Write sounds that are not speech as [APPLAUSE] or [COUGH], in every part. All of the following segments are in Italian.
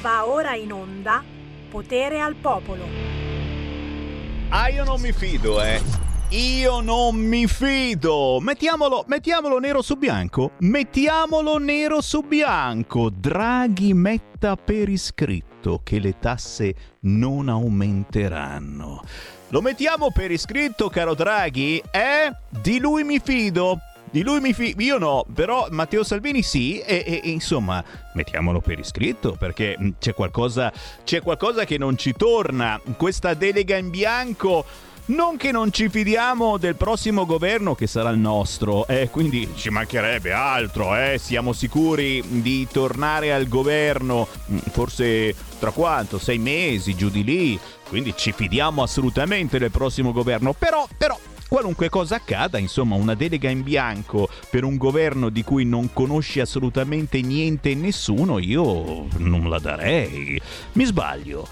Va ora in onda Potere al Popolo. Ah, io non mi fido, eh. Io non mi fido. Mettiamolo, mettiamolo nero su bianco. Mettiamolo nero su bianco. Draghi metta per iscritto che le tasse non aumenteranno. Lo mettiamo per iscritto, caro Draghi? Eh? Di lui mi fido. Di lui mi fido, io no, però Matteo Salvini sì, e, e, e, insomma, mettiamolo per iscritto perché c'è qualcosa, c'è qualcosa che non ci torna. Questa delega in bianco. Non che non ci fidiamo del prossimo governo che sarà il nostro, eh, quindi ci mancherebbe altro, eh, siamo sicuri di tornare al governo, forse tra quanto? Sei mesi, giù di lì, quindi ci fidiamo assolutamente del prossimo governo, però, però qualunque cosa accada, insomma una delega in bianco per un governo di cui non conosci assolutamente niente e nessuno, io non la darei. Mi sbaglio.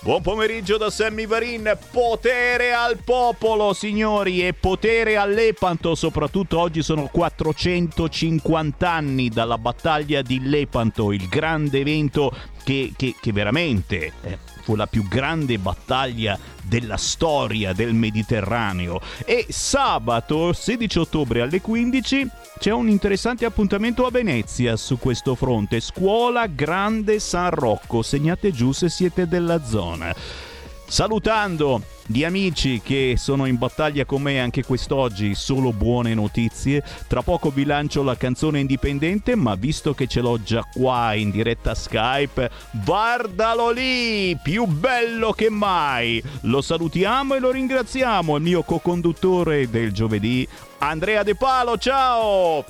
Buon pomeriggio da Sammy Varin, potere al popolo signori e potere all'Epanto, soprattutto oggi sono 450 anni dalla battaglia di Lepanto, il grande evento che, che, che veramente... Eh, fu la più grande battaglia della storia del Mediterraneo. E sabato 16 ottobre alle 15 c'è un interessante appuntamento a Venezia su questo fronte, Scuola Grande San Rocco, segnate giù se siete della zona. Salutando gli amici che sono in battaglia con me anche quest'oggi, solo buone notizie. Tra poco vi lancio la canzone indipendente, ma visto che ce l'ho già qua in diretta Skype, guardalo lì, più bello che mai. Lo salutiamo e lo ringraziamo, il mio co-conduttore del giovedì, Andrea De Palo, ciao!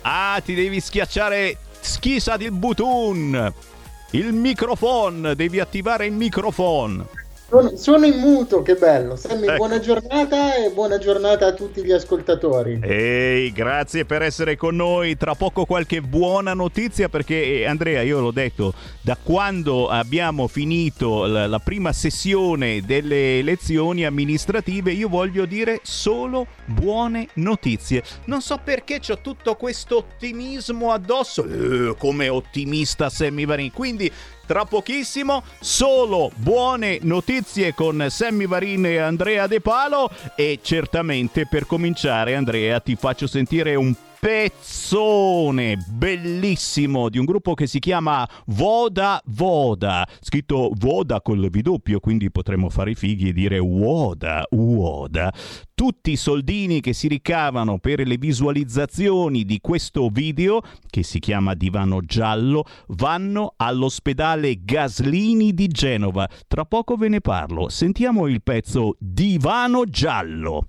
Ah, ti devi schiacciare schisa il button! Il microfono, devi attivare il microfono. Sono, sono, in muto, che bello. Sammy, ecco. buona giornata e buona giornata a tutti gli ascoltatori. Ehi, grazie per essere con noi. Tra poco qualche buona notizia perché eh, Andrea, io l'ho detto, da quando abbiamo finito la, la prima sessione delle elezioni amministrative, io voglio dire solo buone notizie. Non so perché ho tutto questo ottimismo addosso, eh, come ottimista Sammy Varin. Quindi tra pochissimo solo buone notizie con Sammy Varin e Andrea De Palo. E certamente per cominciare Andrea ti faccio sentire un pezzone bellissimo di un gruppo che si chiama Voda Voda, scritto Voda col V doppio, quindi potremmo fare i fighi e dire Woda, Woda. Tutti i soldini che si ricavano per le visualizzazioni di questo video, che si chiama Divano Giallo, vanno all'ospedale Gaslini di Genova. Tra poco ve ne parlo. Sentiamo il pezzo Divano Giallo.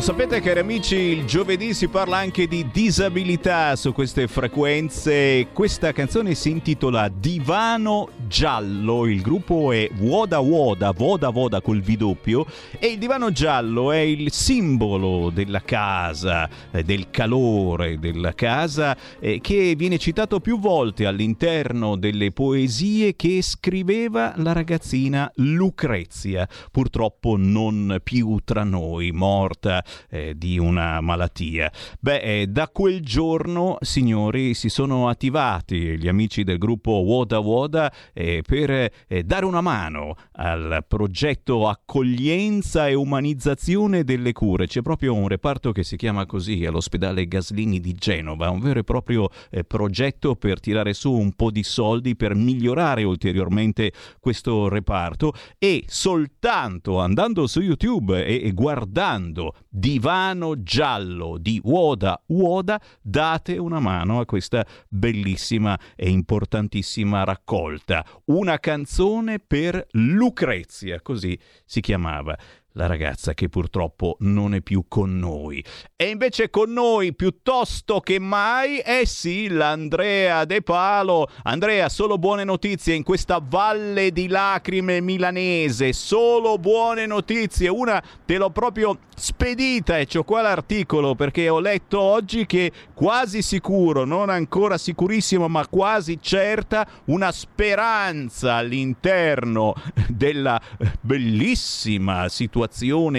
Lo sapete cari amici, il giovedì si parla anche di disabilità su queste frequenze. Questa canzone si intitola Divano Giallo, il gruppo è Woda Woda, Voda Voda col V doppio e il divano giallo è il simbolo della casa, eh, del calore della casa eh, che viene citato più volte all'interno delle poesie che scriveva la ragazzina Lucrezia, purtroppo non più tra noi, morta eh, di una malattia. Beh, eh, da quel giorno, signori, si sono attivati gli amici del gruppo Woda Woda eh, per eh, dare una mano al progetto accoglienza e umanizzazione delle cure. C'è proprio un reparto che si chiama così all'ospedale Gaslini di Genova, un vero e proprio eh, progetto per tirare su un po' di soldi per migliorare ulteriormente questo reparto e soltanto andando su YouTube e, e guardando Divano giallo di Woda Woda, date una mano a questa bellissima e importantissima raccolta. Una canzone per Lucrezia, così si chiamava la ragazza che purtroppo non è più con noi. E invece con noi piuttosto che mai, eh sì, l'Andrea De Palo. Andrea, solo buone notizie in questa valle di lacrime milanese, solo buone notizie. Una te l'ho proprio spedita e c'ho qua l'articolo perché ho letto oggi che quasi sicuro, non ancora sicurissimo, ma quasi certa, una speranza all'interno della bellissima situazione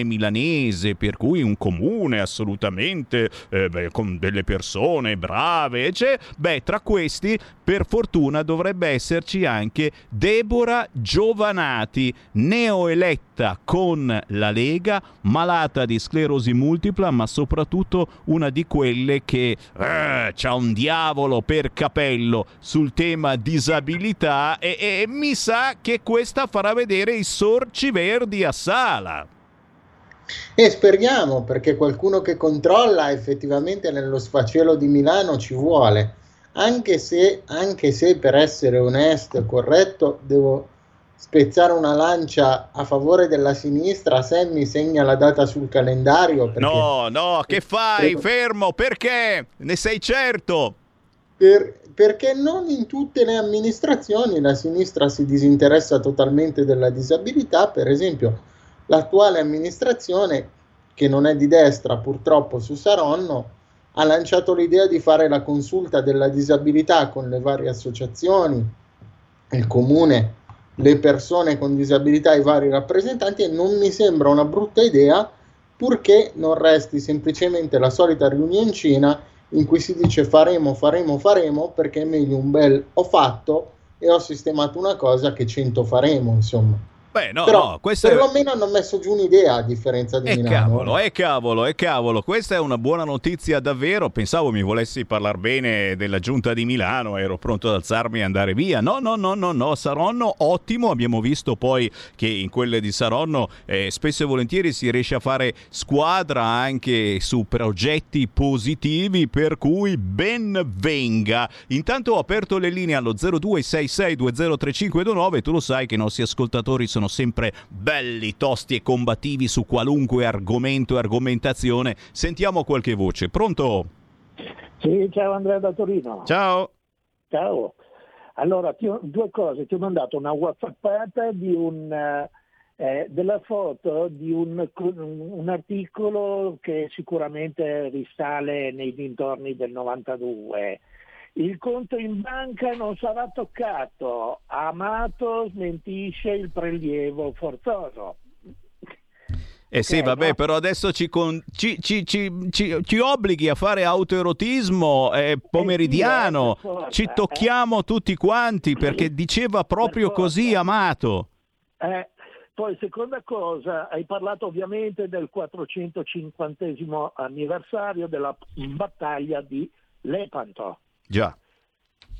milanese per cui un comune assolutamente eh, beh, con delle persone brave, cioè, beh, tra questi per fortuna dovrebbe esserci anche Deborah Giovanati, neoeletta con la Lega, malata di sclerosi multipla, ma soprattutto una di quelle che eh, c'ha un diavolo per capello sul tema disabilità e, e mi sa che questa farà vedere i sorci verdi a sala. E speriamo perché qualcuno che controlla effettivamente nello sfacelo di Milano ci vuole anche se, anche se per essere onesto e corretto devo spezzare una lancia a favore della sinistra, Sammy segna la data sul calendario. No, no, che fai? Fermo, perché? Ne sei certo? Per, perché non in tutte le amministrazioni la sinistra si disinteressa totalmente della disabilità, per esempio l'attuale amministrazione, che non è di destra purtroppo su Saronno, ha lanciato l'idea di fare la consulta della disabilità con le varie associazioni, il comune, le persone con disabilità, i vari rappresentanti e non mi sembra una brutta idea purché non resti semplicemente la solita riunioncina in cui si dice faremo, faremo, faremo perché è meglio un bel ho fatto e ho sistemato una cosa che cento faremo, insomma. Beh, no, Però, no, questo perlomeno è... hanno messo giù un'idea a differenza di e Milano. Cavolo, e cavolo, e cavolo, questa è una buona notizia davvero. Pensavo mi volessi parlare bene della giunta di Milano, ero pronto ad alzarmi e andare via. No, no, no, no, no, Saronno ottimo. Abbiamo visto poi che in quelle di Saronno eh, spesso e volentieri si riesce a fare squadra anche su progetti positivi, per cui ben venga. Intanto ho aperto le linee allo 0266203529, tu lo sai che i nostri ascoltatori sono sono sempre belli, tosti e combattivi su qualunque argomento e argomentazione. Sentiamo qualche voce. Pronto? Sì, ciao Andrea da Torino. Ciao. Ciao. Allora, ho, due cose. Ti ho mandato una whatsappata di un, eh, della foto di un, un, articolo che sicuramente risale nei dintorni del 92 il conto in banca non sarà toccato. Amato smentisce il prelievo forzoso. Eh sì, okay, vabbè, no? però adesso ci, con, ci, ci, ci, obblighi a fare autoerotismo eh, pomeridiano, eh sì, ci tocchiamo tutti quanti perché diceva proprio così Amato. Eh, poi seconda cosa, hai parlato ovviamente del 450 anniversario della battaglia di Lepanto. Già.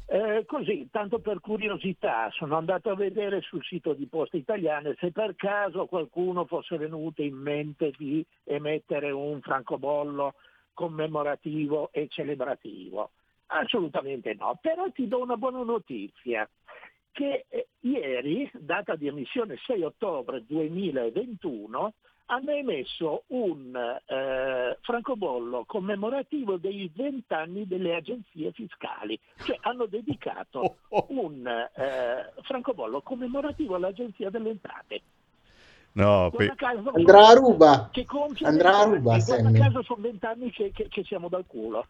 Eh, così, tanto per curiosità, sono andato a vedere sul sito di Poste Italiane se per caso qualcuno fosse venuto in mente di emettere un francobollo commemorativo e celebrativo. Assolutamente no, però ti do una buona notizia che eh, ieri, data di emissione 6 ottobre 2021, hanno emesso un eh, francobollo commemorativo dei vent'anni delle agenzie fiscali, cioè hanno dedicato oh, oh. un eh, francobollo commemorativo all'agenzia delle entrate. No, pe... andrà a ruba. Andrà a ruba. Guarda caso sono vent'anni che, che, che siamo dal culo.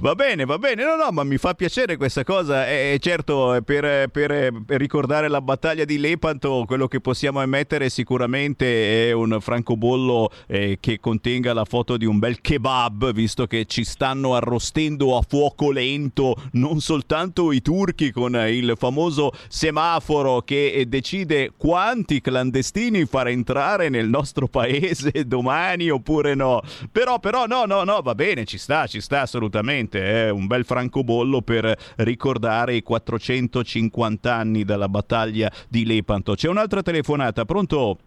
Va bene, va bene, no, no, ma mi fa piacere questa cosa. E certo, per, per, per, ricordare la battaglia di Lepanto, quello che possiamo emettere sicuramente è un francobollo eh, che contenga la foto di un bel kebab, visto che ci stanno arrostendo a fuoco lento non soltanto i turchi con il famoso semaforo che decide quanti clandestini far entrare nel nostro paese [LAUGHS] domani oppure no. Però, però, no, no, no, va bene, ci sta, ci sta assolutamente, è un bel francobollo per ricordare i 450 anni dalla battaglia di Lepanto. C'è un'altra telefonata, pronto?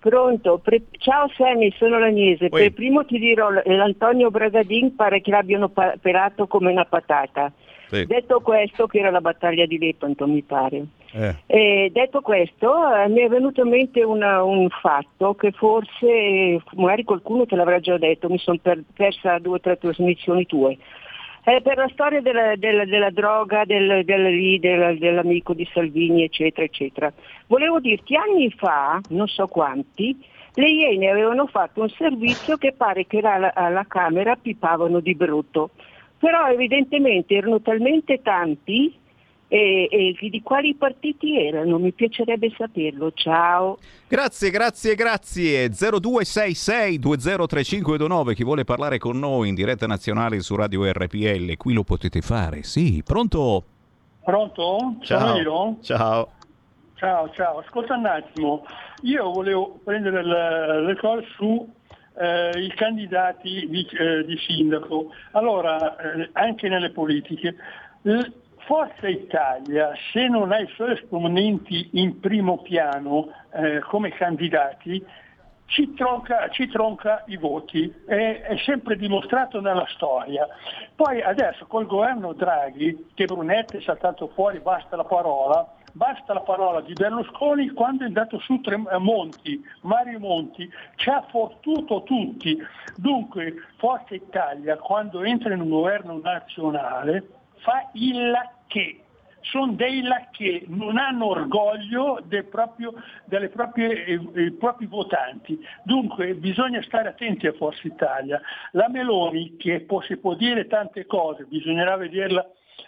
Pronto, Pre- ciao Sammy, sono l'Agnese. Per primo ti dirò, l'Antonio Bragadin pare che l'abbiano pa- pelato come una patata. Sì. Detto questo, che era la battaglia di Lepanto, mi pare. Eh. detto questo, eh, mi è venuto in mente una, un fatto che forse, magari qualcuno te l'avrà già detto, mi sono per, persa due o tre trasmissioni tue. Eh, per la storia della, della, della droga, del, del, dell'amico di Salvini, eccetera, eccetera. Volevo dirti, anni fa, non so quanti, le Iene avevano fatto un servizio che pare che alla, alla Camera pipavano di brutto. Però evidentemente erano talmente tanti e, e, di quali partiti erano? Mi piacerebbe saperlo. Ciao. Grazie, grazie, grazie. 0266203529. Chi vuole parlare con noi in diretta nazionale su Radio RPL, qui lo potete fare. Sì, pronto? Pronto? Ciao. Sono io? Ciao. Ciao, ciao. Ascolta un attimo. Io volevo prendere le, le cose su eh, i candidati di, eh, di sindaco. Allora, eh, anche nelle politiche, Forza Italia, se non ha i suoi esponenti in primo piano eh, come candidati, ci tronca, ci tronca, i voti, è, è, sempre dimostrato nella storia. Poi adesso col governo Draghi, che Brunetti è saltato fuori, basta la parola, basta la parola di Berlusconi quando è andato su Tre, eh, Monti, Mario Monti, ci ha fortuto tutti. Dunque Forza Italia quando entra in un governo nazionale fa il che sono dei che non hanno orgoglio proprie, eh, eh, propri votanti. Dunque bisogna stare attenti a Forza Italia. La Meloni, che può, si può dire tante cose, bisognerà vederla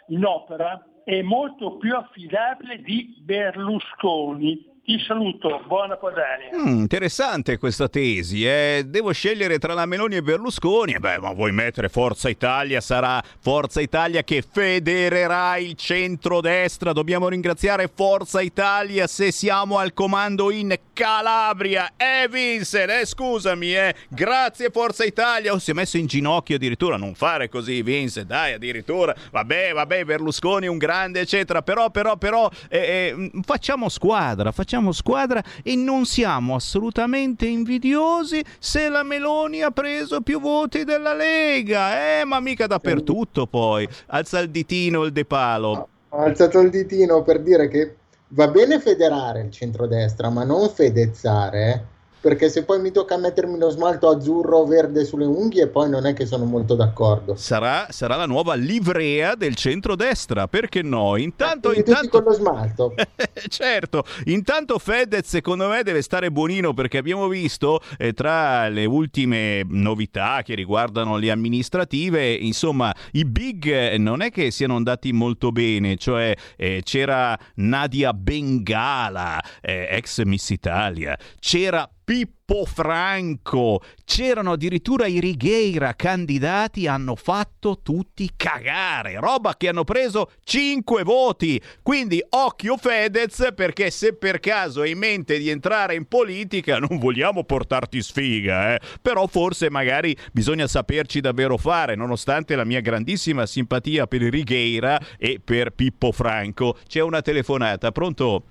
in opera, è molto più affidabile di Berlusconi ti saluto, buona Padania. Mm, interessante questa tesi. Eh? Devo scegliere tra la Meloni e Berlusconi. Beh, ma vuoi mettere Forza Italia? Sarà Forza Italia che federerà il centrodestra. Dobbiamo ringraziare Forza Italia se siamo al comando in Calabria. Eh, Vincent, eh, scusami, eh. Grazie Forza Italia. Oh, si è messo in ginocchio addirittura. Non fare così, Vincent. Dai, addirittura. Vabbè, vabbè, Berlusconi è un grande, eccetera. Però, però, però, eh, eh, facciamo squadra, facciamo facciamo squadra e non siamo assolutamente invidiosi se la Meloni ha preso più voti della Lega. Eh, ma mica dappertutto poi. Alza il ditino il De Palo. Ho alzato il ditino per dire che va bene federare il centrodestra, ma non fedezzare. Perché se poi mi tocca mettermi lo smalto azzurro o verde sulle unghie, poi non è che sono molto d'accordo. Sarà, sarà la nuova livrea del centrodestra, perché no? Intanto, eh, intanto... con lo smalto. [LAUGHS] certo, intanto Fedez secondo me deve stare buonino perché abbiamo visto eh, tra le ultime novità che riguardano le amministrative, insomma, i big eh, non è che siano andati molto bene, cioè eh, c'era Nadia Bengala, eh, ex Miss Italia, c'era Pippo Franco, c'erano addirittura i Righeira candidati, hanno fatto tutti cagare, roba che hanno preso 5 voti. Quindi occhio Fedez perché se per caso hai in mente di entrare in politica non vogliamo portarti sfiga, eh? però forse magari bisogna saperci davvero fare, nonostante la mia grandissima simpatia per Righeira e per Pippo Franco. C'è una telefonata, pronto?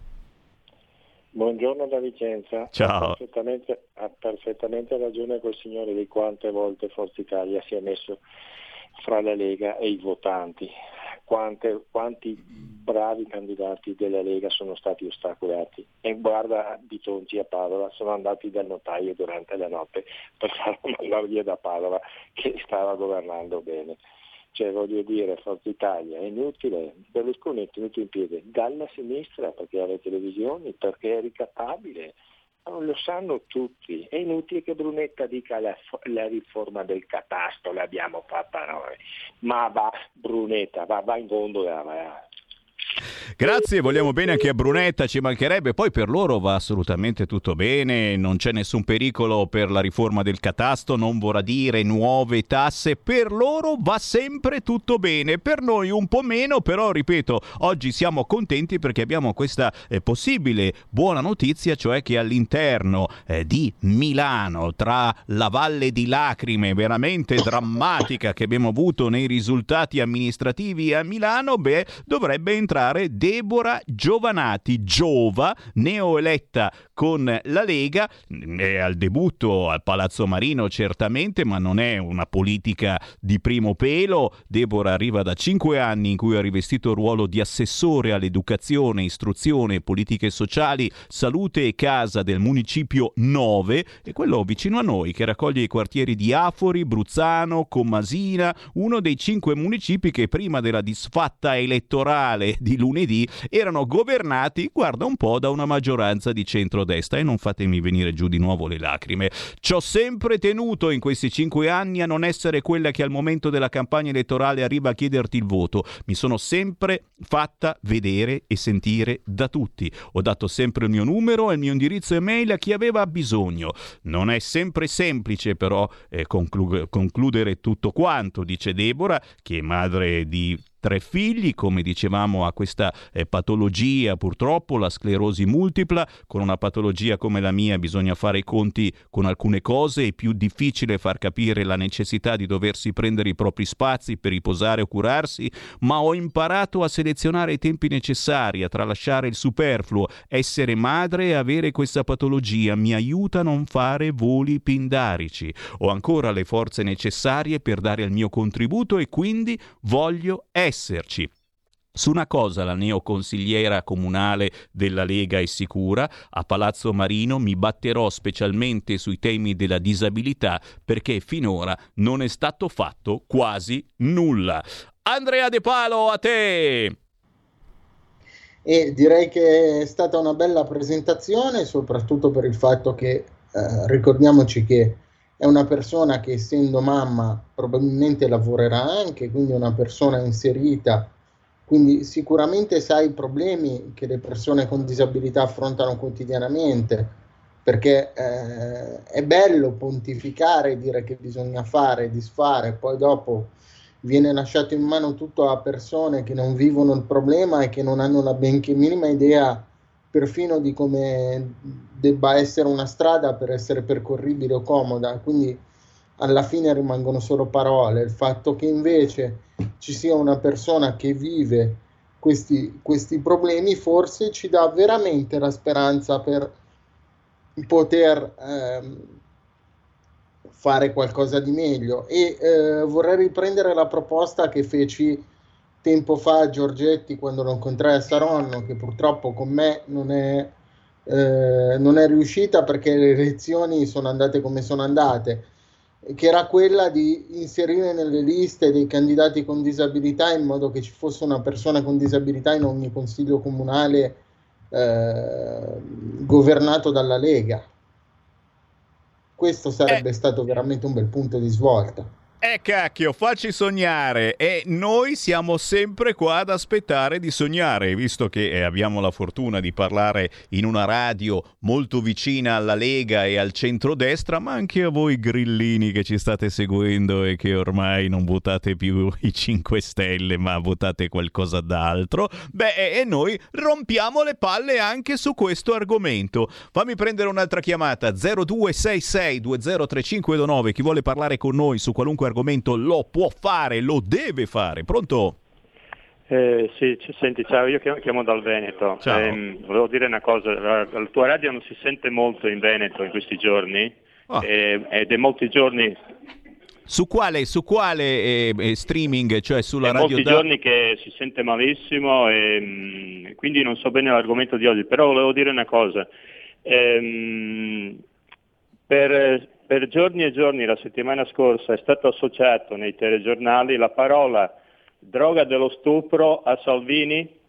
Buongiorno da Vicenza. Ciao. Ha perfettamente, ha perfettamente ragione quel signore di quante volte Forza Italia si è messo fra la Lega e i votanti. Quante, quanti bravi candidati della Lega sono stati ostacolati. E guarda Bitonci a Padova, sono andati dal notaio durante la notte per farlo mandare via da Padova che stava governando bene. Cioè voglio dire, Forza Italia è inutile, Berlusconi è tenuto in piedi dalla sinistra perché ha le televisioni, perché è ricattabile, lo sanno tutti, è inutile che Brunetta dica la, la riforma del catasto l'abbiamo fatta noi, ma va Brunetta, va, va in gondola, va, Grazie, vogliamo bene anche a Brunetta, ci mancherebbe. Poi per loro va assolutamente tutto bene, non c'è nessun pericolo per la riforma del catasto, non vorrà dire nuove tasse. Per loro va sempre tutto bene, per noi un po' meno, però ripeto, oggi siamo contenti perché abbiamo questa eh, possibile buona notizia, cioè che all'interno eh, di Milano, tra la valle di lacrime veramente drammatica che abbiamo avuto nei risultati amministrativi a Milano, beh, dovrebbe entrare Deborah Giovanati, Giova, neoeletta con la Lega, è al debutto al Palazzo Marino certamente, ma non è una politica di primo pelo. Deborah arriva da cinque anni in cui ha rivestito il ruolo di assessore all'educazione, istruzione, politiche sociali, salute e casa del municipio 9, e quello vicino a noi che raccoglie i quartieri di Afori, Bruzzano, Commasina, uno dei cinque municipi che prima della disfatta elettorale di lunedì erano governati, guarda un po', da una maggioranza di centrodestra e non fatemi venire giù di nuovo le lacrime. Ci ho sempre tenuto in questi cinque anni a non essere quella che al momento della campagna elettorale arriva a chiederti il voto. Mi sono sempre fatta vedere e sentire da tutti. Ho dato sempre il mio numero e il mio indirizzo email a chi aveva bisogno. Non è sempre semplice però eh, conclu- concludere tutto quanto, dice Deborah, che è madre di tre figli, come dicevamo ha questa eh, patologia purtroppo, la sclerosi multipla, con una patologia come la mia bisogna fare i conti con alcune cose, è più difficile far capire la necessità di doversi prendere i propri spazi per riposare o curarsi, ma ho imparato a selezionare i tempi necessari, a tralasciare il superfluo, essere madre e avere questa patologia mi aiuta a non fare voli pindarici. Ho ancora le forze necessarie per dare il mio contributo e quindi voglio essere esserci. Su una cosa la neoconsigliera comunale della Lega è sicura, a Palazzo Marino mi batterò specialmente sui temi della disabilità perché finora non è stato fatto quasi nulla. Andrea De Palo, a te! E direi che è stata una bella presentazione, soprattutto per il fatto che eh, ricordiamoci che è una persona che essendo mamma probabilmente lavorerà anche, quindi è una persona inserita, quindi sicuramente sa i problemi che le persone con disabilità affrontano quotidianamente, perché eh, è bello pontificare, dire che bisogna fare, disfare, poi dopo viene lasciato in mano tutto a persone che non vivono il problema e che non hanno la benché minima idea perfino di come debba essere una strada per essere percorribile o comoda, quindi alla fine rimangono solo parole. Il fatto che invece ci sia una persona che vive questi, questi problemi forse ci dà veramente la speranza per poter ehm, fare qualcosa di meglio. E eh, vorrei riprendere la proposta che feci tempo fa Giorgetti quando lo incontrai a Saronno, che purtroppo con me non è, eh, non è riuscita perché le elezioni sono andate come sono andate, che era quella di inserire nelle liste dei candidati con disabilità in modo che ci fosse una persona con disabilità in ogni consiglio comunale eh, governato dalla Lega. Questo sarebbe eh. stato veramente un bel punto di svolta. Eh cacchio, facci sognare e noi siamo sempre qua ad aspettare di sognare, visto che eh, abbiamo la fortuna di parlare in una radio molto vicina alla Lega e al centrodestra, ma anche a voi grillini che ci state seguendo e che ormai non votate più i 5 Stelle, ma votate qualcosa d'altro. Beh, e noi rompiamo le palle anche su questo argomento. Fammi prendere un'altra chiamata 0266 203529, chi vuole parlare con noi su qualunque argomento lo può fare, lo deve fare. Pronto? Eh, sì, senti, ciao, io chiamo, chiamo dal Veneto. Eh, volevo dire una cosa, la, la, tua radio non si sente molto in Veneto in questi giorni oh. eh, ed è molti giorni... Su quale, su quale eh, eh, streaming, cioè sulla è radio? molti da... giorni che si sente malissimo e mm, quindi non so bene l'argomento di oggi, però volevo dire una cosa. Ehm, per, per giorni e giorni la settimana scorsa è stato associato nei telegiornali la parola droga dello stupro a Salvini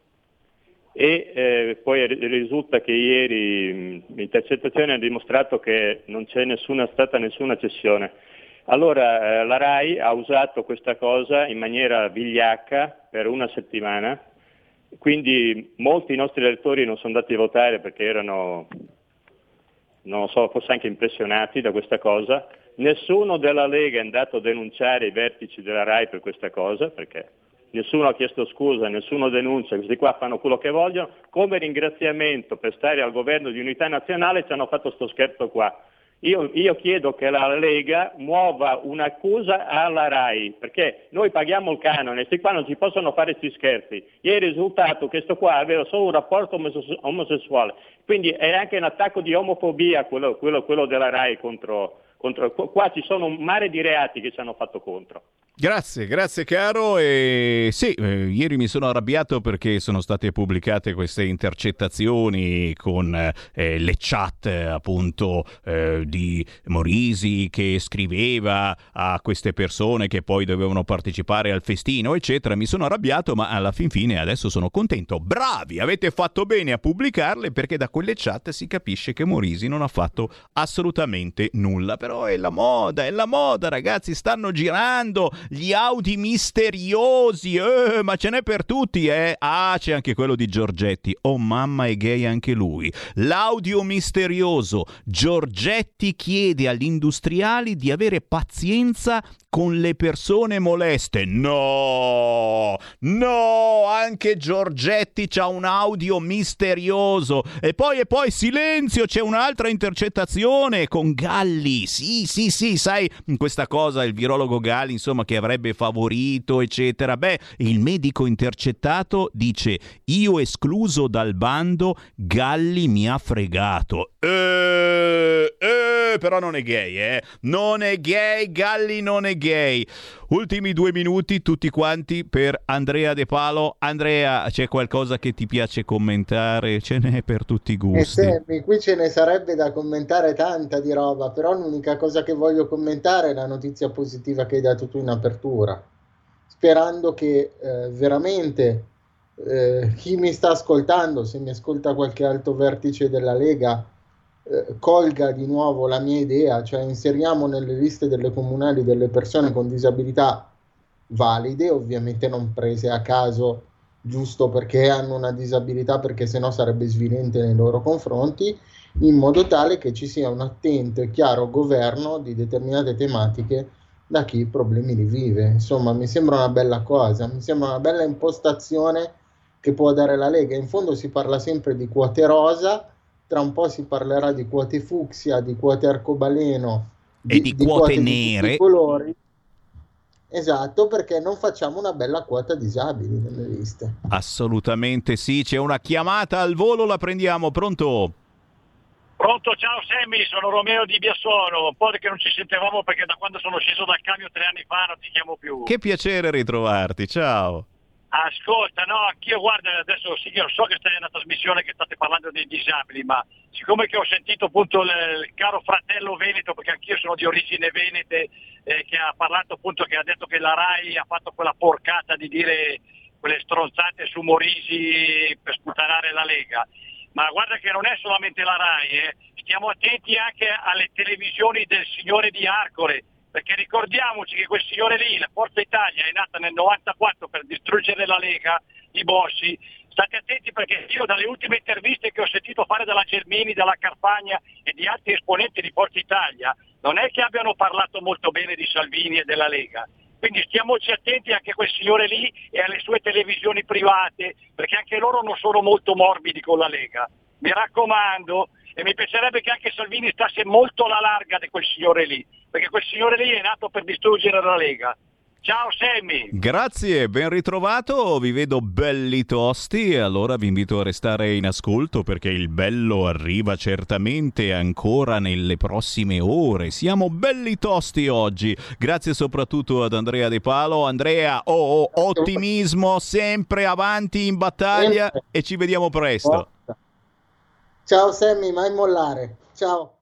e eh, poi risulta che ieri l'intercettazione ha dimostrato che non c'è nessuna, stata nessuna cessione. Allora eh, la RAI ha usato questa cosa in maniera vigliacca per una settimana, quindi molti nostri elettori non sono andati a votare perché erano non so, forse anche impressionati da questa cosa. Nessuno della Lega è andato a denunciare i vertici della RAI per questa cosa, perché nessuno ha chiesto scusa, nessuno denuncia, questi qua fanno quello che vogliono. Come ringraziamento per stare al governo di unità nazionale ci hanno fatto sto scherzo qua. Io, io, chiedo che la Lega muova un'accusa alla RAI, perché noi paghiamo il canone, questi qua non ci possono fare questi scherzi. Ieri è risultato che questo qua aveva solo un rapporto omosessuale, quindi è anche un attacco di omofobia quello, quello, quello della RAI contro, contro... Qua ci sono un mare di reati che ci hanno fatto contro. Grazie, grazie caro. E sì, eh, ieri mi sono arrabbiato perché sono state pubblicate queste intercettazioni con eh, le chat appunto eh, di Morisi che scriveva a queste persone che poi dovevano partecipare al festino, eccetera. Mi sono arrabbiato, ma alla fin fine adesso sono contento. Bravi, avete fatto bene a pubblicarle perché da quelle chat si capisce che Morisi non ha fatto assolutamente nulla. Però è la moda, è la moda, ragazzi, stanno girando gli Audi misteriosi, eh, ma ce n'è per tutti, eh? Ah, c'è anche quello di Giorgetti. Oh mamma, è gay anche lui. L'audio misterioso. Giorgetti chiede agli industriali di avere pazienza con le persone moleste. No, no, anche Giorgetti c'ha un audio misterioso. E poi, e poi, silenzio, c'è un'altra intercettazione con Galli. Sì, sì, sì, sai, questa cosa, il virologo Galli, insomma, che avrebbe favorito, eccetera. Beh, il medico intercettato dice, io escluso dal bando, Galli mi ha fregato. Eh, eh, però non è gay, eh. Non è gay, Galli non è gay. Ultimi due minuti tutti quanti per Andrea De Palo. Andrea, c'è qualcosa che ti piace commentare? Ce n'è per tutti i gusti. Eh, Sammy, qui ce ne sarebbe da commentare tanta di roba, però l'unica cosa che voglio commentare è la notizia positiva che hai dato tu in apertura, sperando che eh, veramente eh, chi mi sta ascoltando, se mi ascolta qualche alto vertice della Lega, eh, colga di nuovo la mia idea, cioè inseriamo nelle liste delle comunali delle persone con disabilità valide, ovviamente non prese a caso giusto perché hanno una disabilità, perché sennò sarebbe svilente nei loro confronti, in modo tale che ci sia un attento e chiaro governo di determinate tematiche da chi i problemi li vive. Insomma, mi sembra una bella cosa, mi sembra una bella impostazione che può dare la Lega. In fondo si parla sempre di quote rosa, tra un po' si parlerà di quote fucsia, di quote arcobaleno di, e di, di quote, quote nere. Di colori. Esatto, perché non facciamo una bella quota disabili nelle liste. Assolutamente sì, c'è una chiamata al volo, la prendiamo, pronto? Pronto, ciao Sammy, sono Romeo di Biassono, un po' che non ci sentivamo perché da quando sono sceso dal camion tre anni fa non ti chiamo più. Che piacere ritrovarti, ciao. Ascolta, no, anch'io guarda, adesso sì, io so che stai una trasmissione che state parlando dei disabili, ma siccome che ho sentito appunto il, il caro fratello Veneto, perché anch'io sono di origine venete, eh, che ha parlato appunto, che ha detto che la RAI ha fatto quella porcata di dire quelle stronzate su Morisi per sputtanare la Lega. Ma guarda che non è solamente la RAI, eh. stiamo attenti anche alle televisioni del signore di Arcore, perché ricordiamoci che quel signore lì, la Forza Italia, è nata nel 94 per distruggere la Lega, i Bossi, state attenti perché io dalle ultime interviste che ho sentito fare dalla Germini, dalla Carpagna e di altri esponenti di Forza Italia, non è che abbiano parlato molto bene di Salvini e della Lega. Quindi stiamoci attenti anche a quel signore lì e alle sue televisioni private, perché anche loro non sono molto morbidi con la Lega. Mi raccomando, e mi piacerebbe che anche Salvini stasse molto alla larga di quel signore lì, perché quel signore lì è nato per distruggere la Lega. Ciao Sammy! Grazie, ben ritrovato, vi vedo belli tosti e allora vi invito a restare in ascolto perché il bello arriva certamente ancora nelle prossime ore. Siamo belli tosti oggi, grazie soprattutto ad Andrea De Palo. Andrea, oh, oh ottimismo sempre avanti in battaglia e ci vediamo presto. Ciao Sammy, mai mollare. Ciao.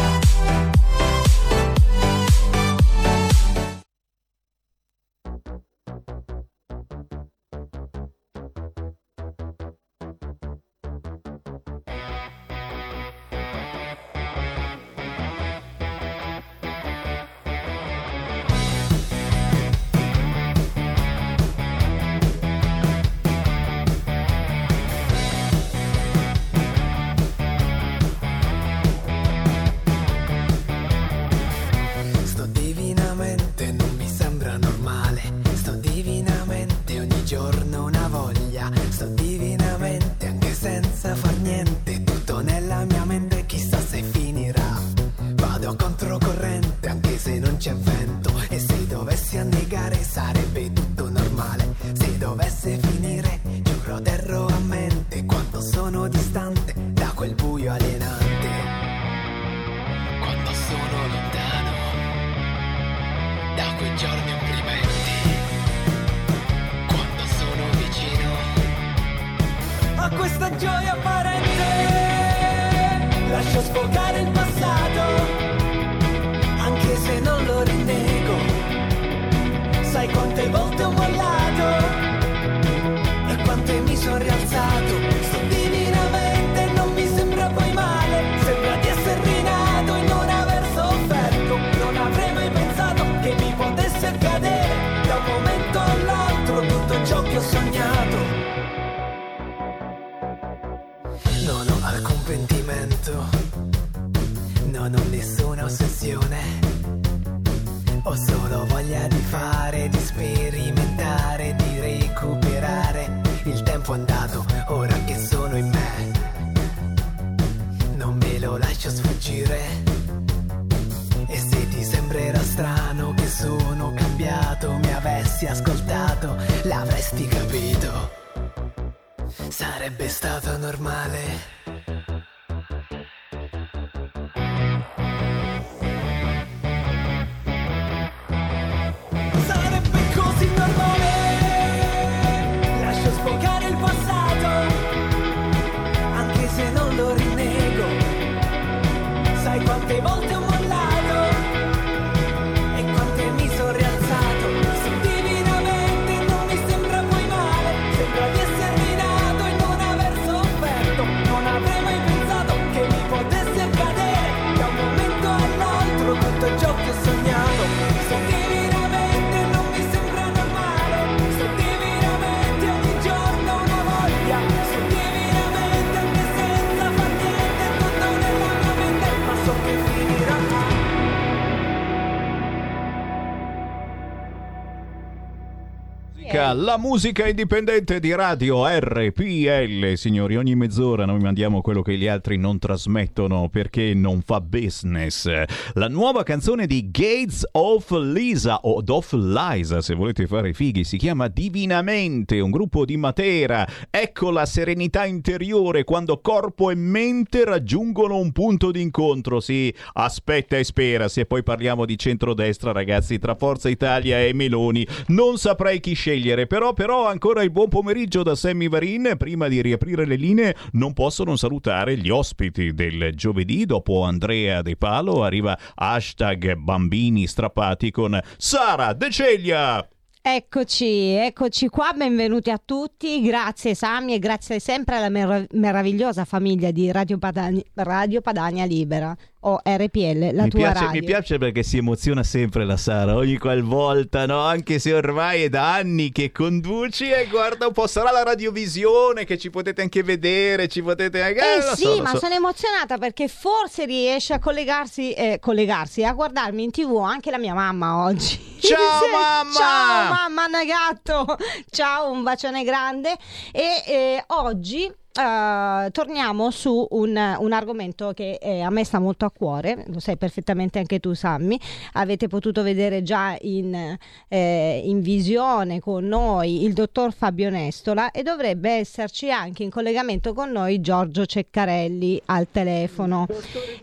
La musica indipendente di radio RPL. Signori, ogni mezz'ora noi mandiamo quello che gli altri non trasmettono perché non fa business. La nuova canzone di Gates of Lisa o of Liza, se volete fare fighi, si chiama Divinamente, un gruppo di Matera. Ecco la serenità interiore quando corpo e mente raggiungono un punto d'incontro. Sì, aspetta e spera, se poi parliamo di centrodestra, ragazzi, tra Forza Italia e Meloni, non saprei chi scegliere, però, però ancora il buon pomeriggio da Sammy Varin. Prima di riaprire le linee non posso non salutare gli ospiti del giovedì. Dopo Andrea De Palo arriva hashtag bambini strappati con Sara De Ceglia. Eccoci, eccoci qua, benvenuti a tutti, grazie Sami e grazie sempre alla mer- meravigliosa famiglia di Radio, Padani- Radio Padania Libera o RPL, la mi tua piace, radio. Mi piace perché si emoziona sempre la Sara, ogni qualvolta, no? Anche se ormai è da anni che conduci e guarda un po', sarà la radiovisione che ci potete anche vedere, ci potete. Eh, lo sì, so, ma so. sono emozionata perché forse riesce a collegarsi, eh, collegarsi, a guardarmi in tv anche la mia mamma oggi. Ciao [LAUGHS] mamma! Ciao mamma Nagatto! Ciao, un bacione grande. E eh, oggi eh, torniamo su un, un argomento che eh, a me sta molto a cuore, lo sai perfettamente anche tu Sammy, avete potuto vedere già in, eh, in visione con noi il dottor Fabio Nestola e dovrebbe esserci anche in collegamento con noi Giorgio Ceccarelli al telefono.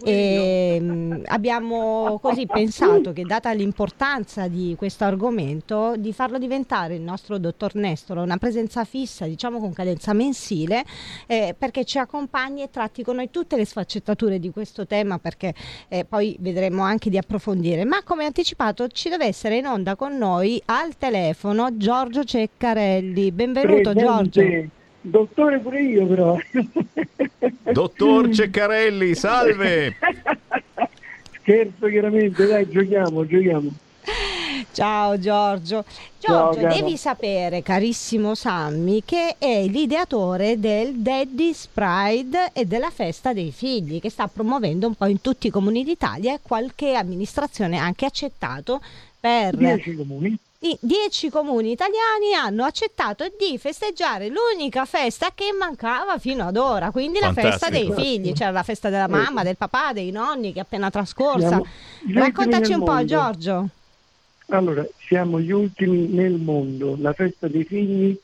E, mh, abbiamo così pensato che data l'importanza di questo argomento di farlo diventare il nostro dottor Nestola una presenza fissa, diciamo con cadenza mensile, eh, perché ci accompagni e tratti con noi tutte le sfaccettature di questo tema perché eh, poi vedremo anche di approfondire. Ma come anticipato ci deve essere in onda con noi al telefono Giorgio Ceccarelli. Benvenuto Presente. Giorgio. Dottore pure io però. Dottor [LAUGHS] Ceccarelli, salve! Scherzo chiaramente, dai, giochiamo, giochiamo. Ciao Giorgio. Ciao, Giorgio, caro. devi sapere, carissimo Sammy, che è l'ideatore del Daddy's Pride e della festa dei figli, che sta promuovendo un po' in tutti i comuni d'Italia e qualche amministrazione ha anche accettato per... Dieci comuni. I dieci comuni italiani hanno accettato di festeggiare l'unica festa che mancava fino ad ora, quindi la festa dei Fantastico. figli, c'era la festa della mamma, del papà, dei nonni che è appena trascorsa. Siamo Raccontaci un po' mondo. Giorgio. Allora, siamo gli ultimi nel mondo. La festa dei figli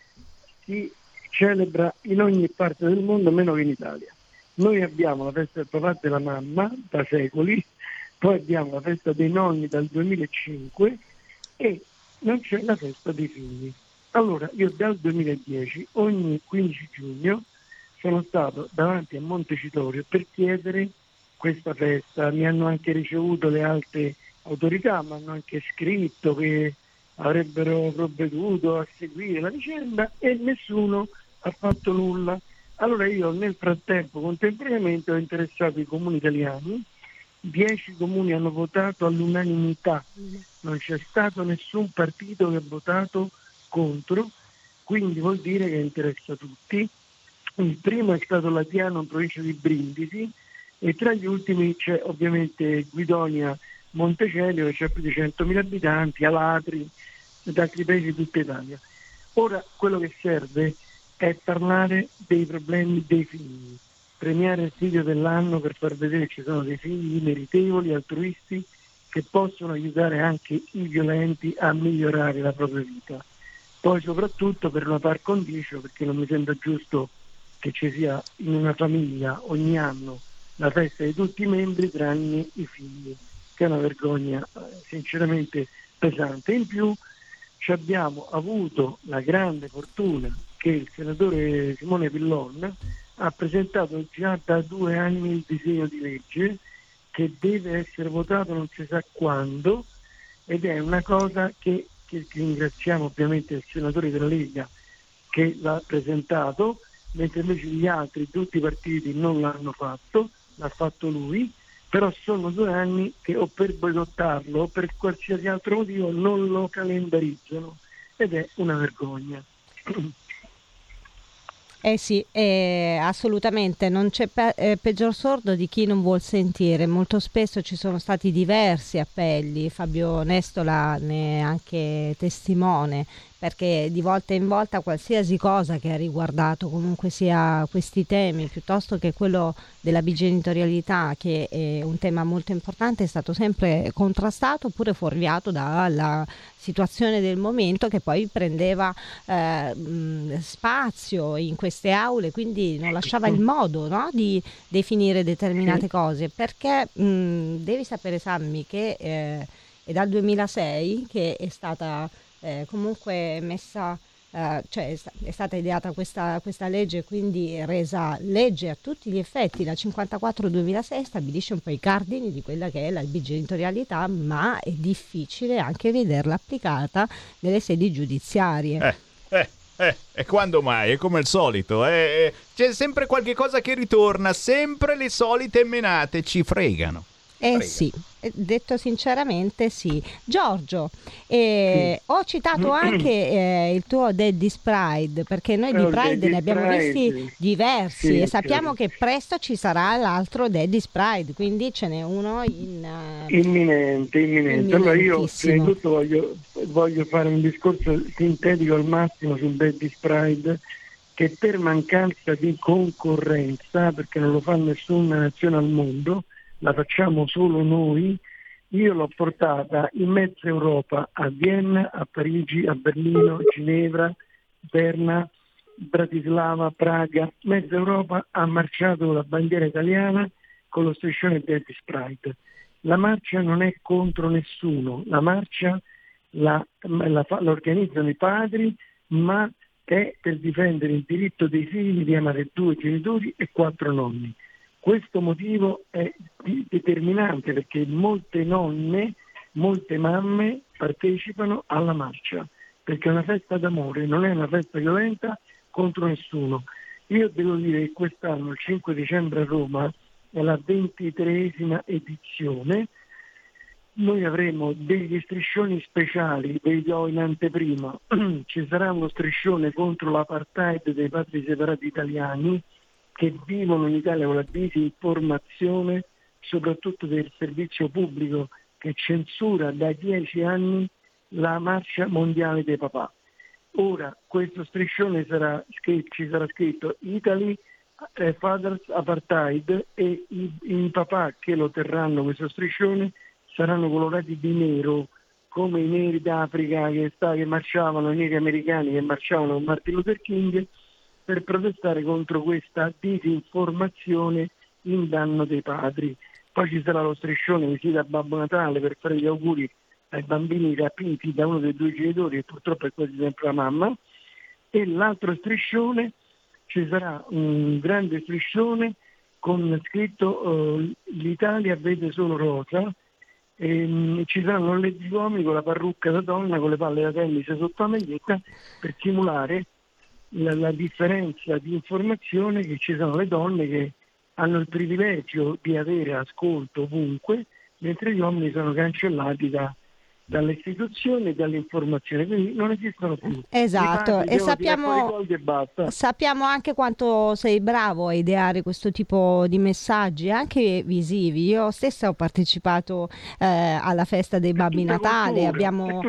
si celebra in ogni parte del mondo, meno che in Italia. Noi abbiamo la festa del papà e della mamma da secoli, poi abbiamo la festa dei nonni dal 2005 e non c'è la festa dei figli. Allora, io dal 2010, ogni 15 giugno, sono stato davanti a Montecitorio per chiedere questa festa. Mi hanno anche ricevuto le alte autorità, mi hanno anche scritto che avrebbero provveduto a seguire la vicenda e nessuno ha fatto nulla. Allora io nel frattempo, contemporaneamente, ho interessato i comuni italiani, dieci comuni hanno votato all'unanimità, non c'è stato nessun partito che ha votato contro, quindi vuol dire che interessa tutti. Il primo è stato Latiano in provincia di Brindisi e tra gli ultimi c'è ovviamente Guidonia Montecelio che ha più di 100.000 abitanti, Alatri ed altri paesi di tutta Italia. Ora quello che serve è parlare dei problemi dei figli, premiare il figlio dell'anno per far vedere che ci sono dei figli meritevoli, altruisti, che possono aiutare anche i violenti a migliorare la propria vita. Poi soprattutto per una par condicio, perché non mi sembra giusto che ci sia in una famiglia ogni anno la festa di tutti i membri tranne i figli, che è una vergogna eh, sinceramente pesante. In più abbiamo avuto la grande fortuna che il senatore Simone Pillon ha presentato già da due anni il disegno di legge che deve essere votato non si sa quando ed è una cosa che, che ringraziamo ovviamente il senatore della Lega che l'ha presentato, mentre invece gli altri, tutti i partiti non l'hanno fatto, l'ha fatto lui, però sono due anni che o per boicottarlo o per qualsiasi altro motivo non lo calendarizzano ed è una vergogna. [CLEARS THROAT] Eh sì, eh, assolutamente, non c'è pe- eh, peggior sordo di chi non vuol sentire. Molto spesso ci sono stati diversi appelli, Fabio Nestola ne è anche testimone, perché di volta in volta qualsiasi cosa che ha riguardato comunque sia questi temi, piuttosto che quello della bigenitorialità, che è un tema molto importante, è stato sempre contrastato oppure fuorviato dalla situazione del momento che poi prendeva eh, spazio in queste aule, quindi non lasciava il modo no, di definire determinate cose, perché mh, devi sapere Sammy che eh, è dal 2006 che è stata eh, comunque messa Uh, cioè è stata ideata questa, questa, legge, quindi resa legge a tutti gli effetti. La 54-2006 stabilisce un po' i cardini di quella che è la bigenitorialità, ma è difficile anche vederla applicata nelle sedi giudiziarie. Eh, eh. Eh, e quando mai? È come al solito, eh, c'è sempre qualche cosa che ritorna, sempre le solite menate, ci fregano. Eh Prego. sì, eh, detto sinceramente sì. Giorgio, eh, sì. ho citato [CLEARS THROAT] anche eh, il tuo Daddy's Pride perché noi di oh, Pride ne abbiamo Pride. visti diversi sì, e sappiamo certo. che presto ci sarà l'altro Daddy's Pride, quindi ce n'è uno in, uh, imminente, imminente. Allora io prima di tutto voglio, voglio fare un discorso sintetico al massimo sul Daddy's Pride che per mancanza di concorrenza, perché non lo fa nessuna nazione al mondo, la facciamo solo noi, io l'ho portata in mezza Europa, a Vienna, a Parigi, a Berlino, Ginevra, Berna, Bratislava, Praga, mezza Europa ha marciato la bandiera italiana con lo striscione Deadly Sprite. La marcia non è contro nessuno, la marcia la, la, la, organizzano i padri, ma è per difendere il diritto dei figli di amare due genitori e quattro nonni. Questo motivo è determinante perché molte nonne, molte mamme partecipano alla marcia, perché è una festa d'amore, non è una festa violenta contro nessuno. Io devo dire che quest'anno, il 5 dicembre a Roma, è la ventitreesima edizione, noi avremo degli striscioni speciali, ve li do in anteprima, [CLEARS THROAT] ci sarà uno striscione contro l'apartheid dei padri separati italiani, che vivono in Italia la disinformazione, soprattutto del servizio pubblico che censura da dieci anni la marcia mondiale dei papà. Ora questo striscione sarà ci sarà scritto Italy eh, Fathers Apartheid e i, i papà che lo terranno questo striscione saranno colorati di nero come i neri d'Africa che, sta, che marciavano, i neri americani che marciavano con Martin Luther King per protestare contro questa disinformazione in danno dei padri. Poi ci sarà lo striscione visita a Babbo Natale per fare gli auguri ai bambini rapiti da uno dei due genitori, e purtroppo è quasi sempre la mamma, e l'altro striscione ci sarà un grande striscione con scritto uh, l'Italia vede solo rosa e um, ci saranno le uomini con la parrucca da donna con le palle da tennis sotto la maglietta per simulare la, la differenza di informazione che ci sono le donne che hanno il privilegio di avere ascolto ovunque, mentre gli uomini sono cancellati da, dalle istituzioni e dall'informazione, quindi non esistono più. Esatto, e sappiamo, e sappiamo, anche quanto sei bravo a ideare questo tipo di messaggi, anche visivi. Io stessa ho partecipato eh, alla festa dei Babbi Natale, abbiamo,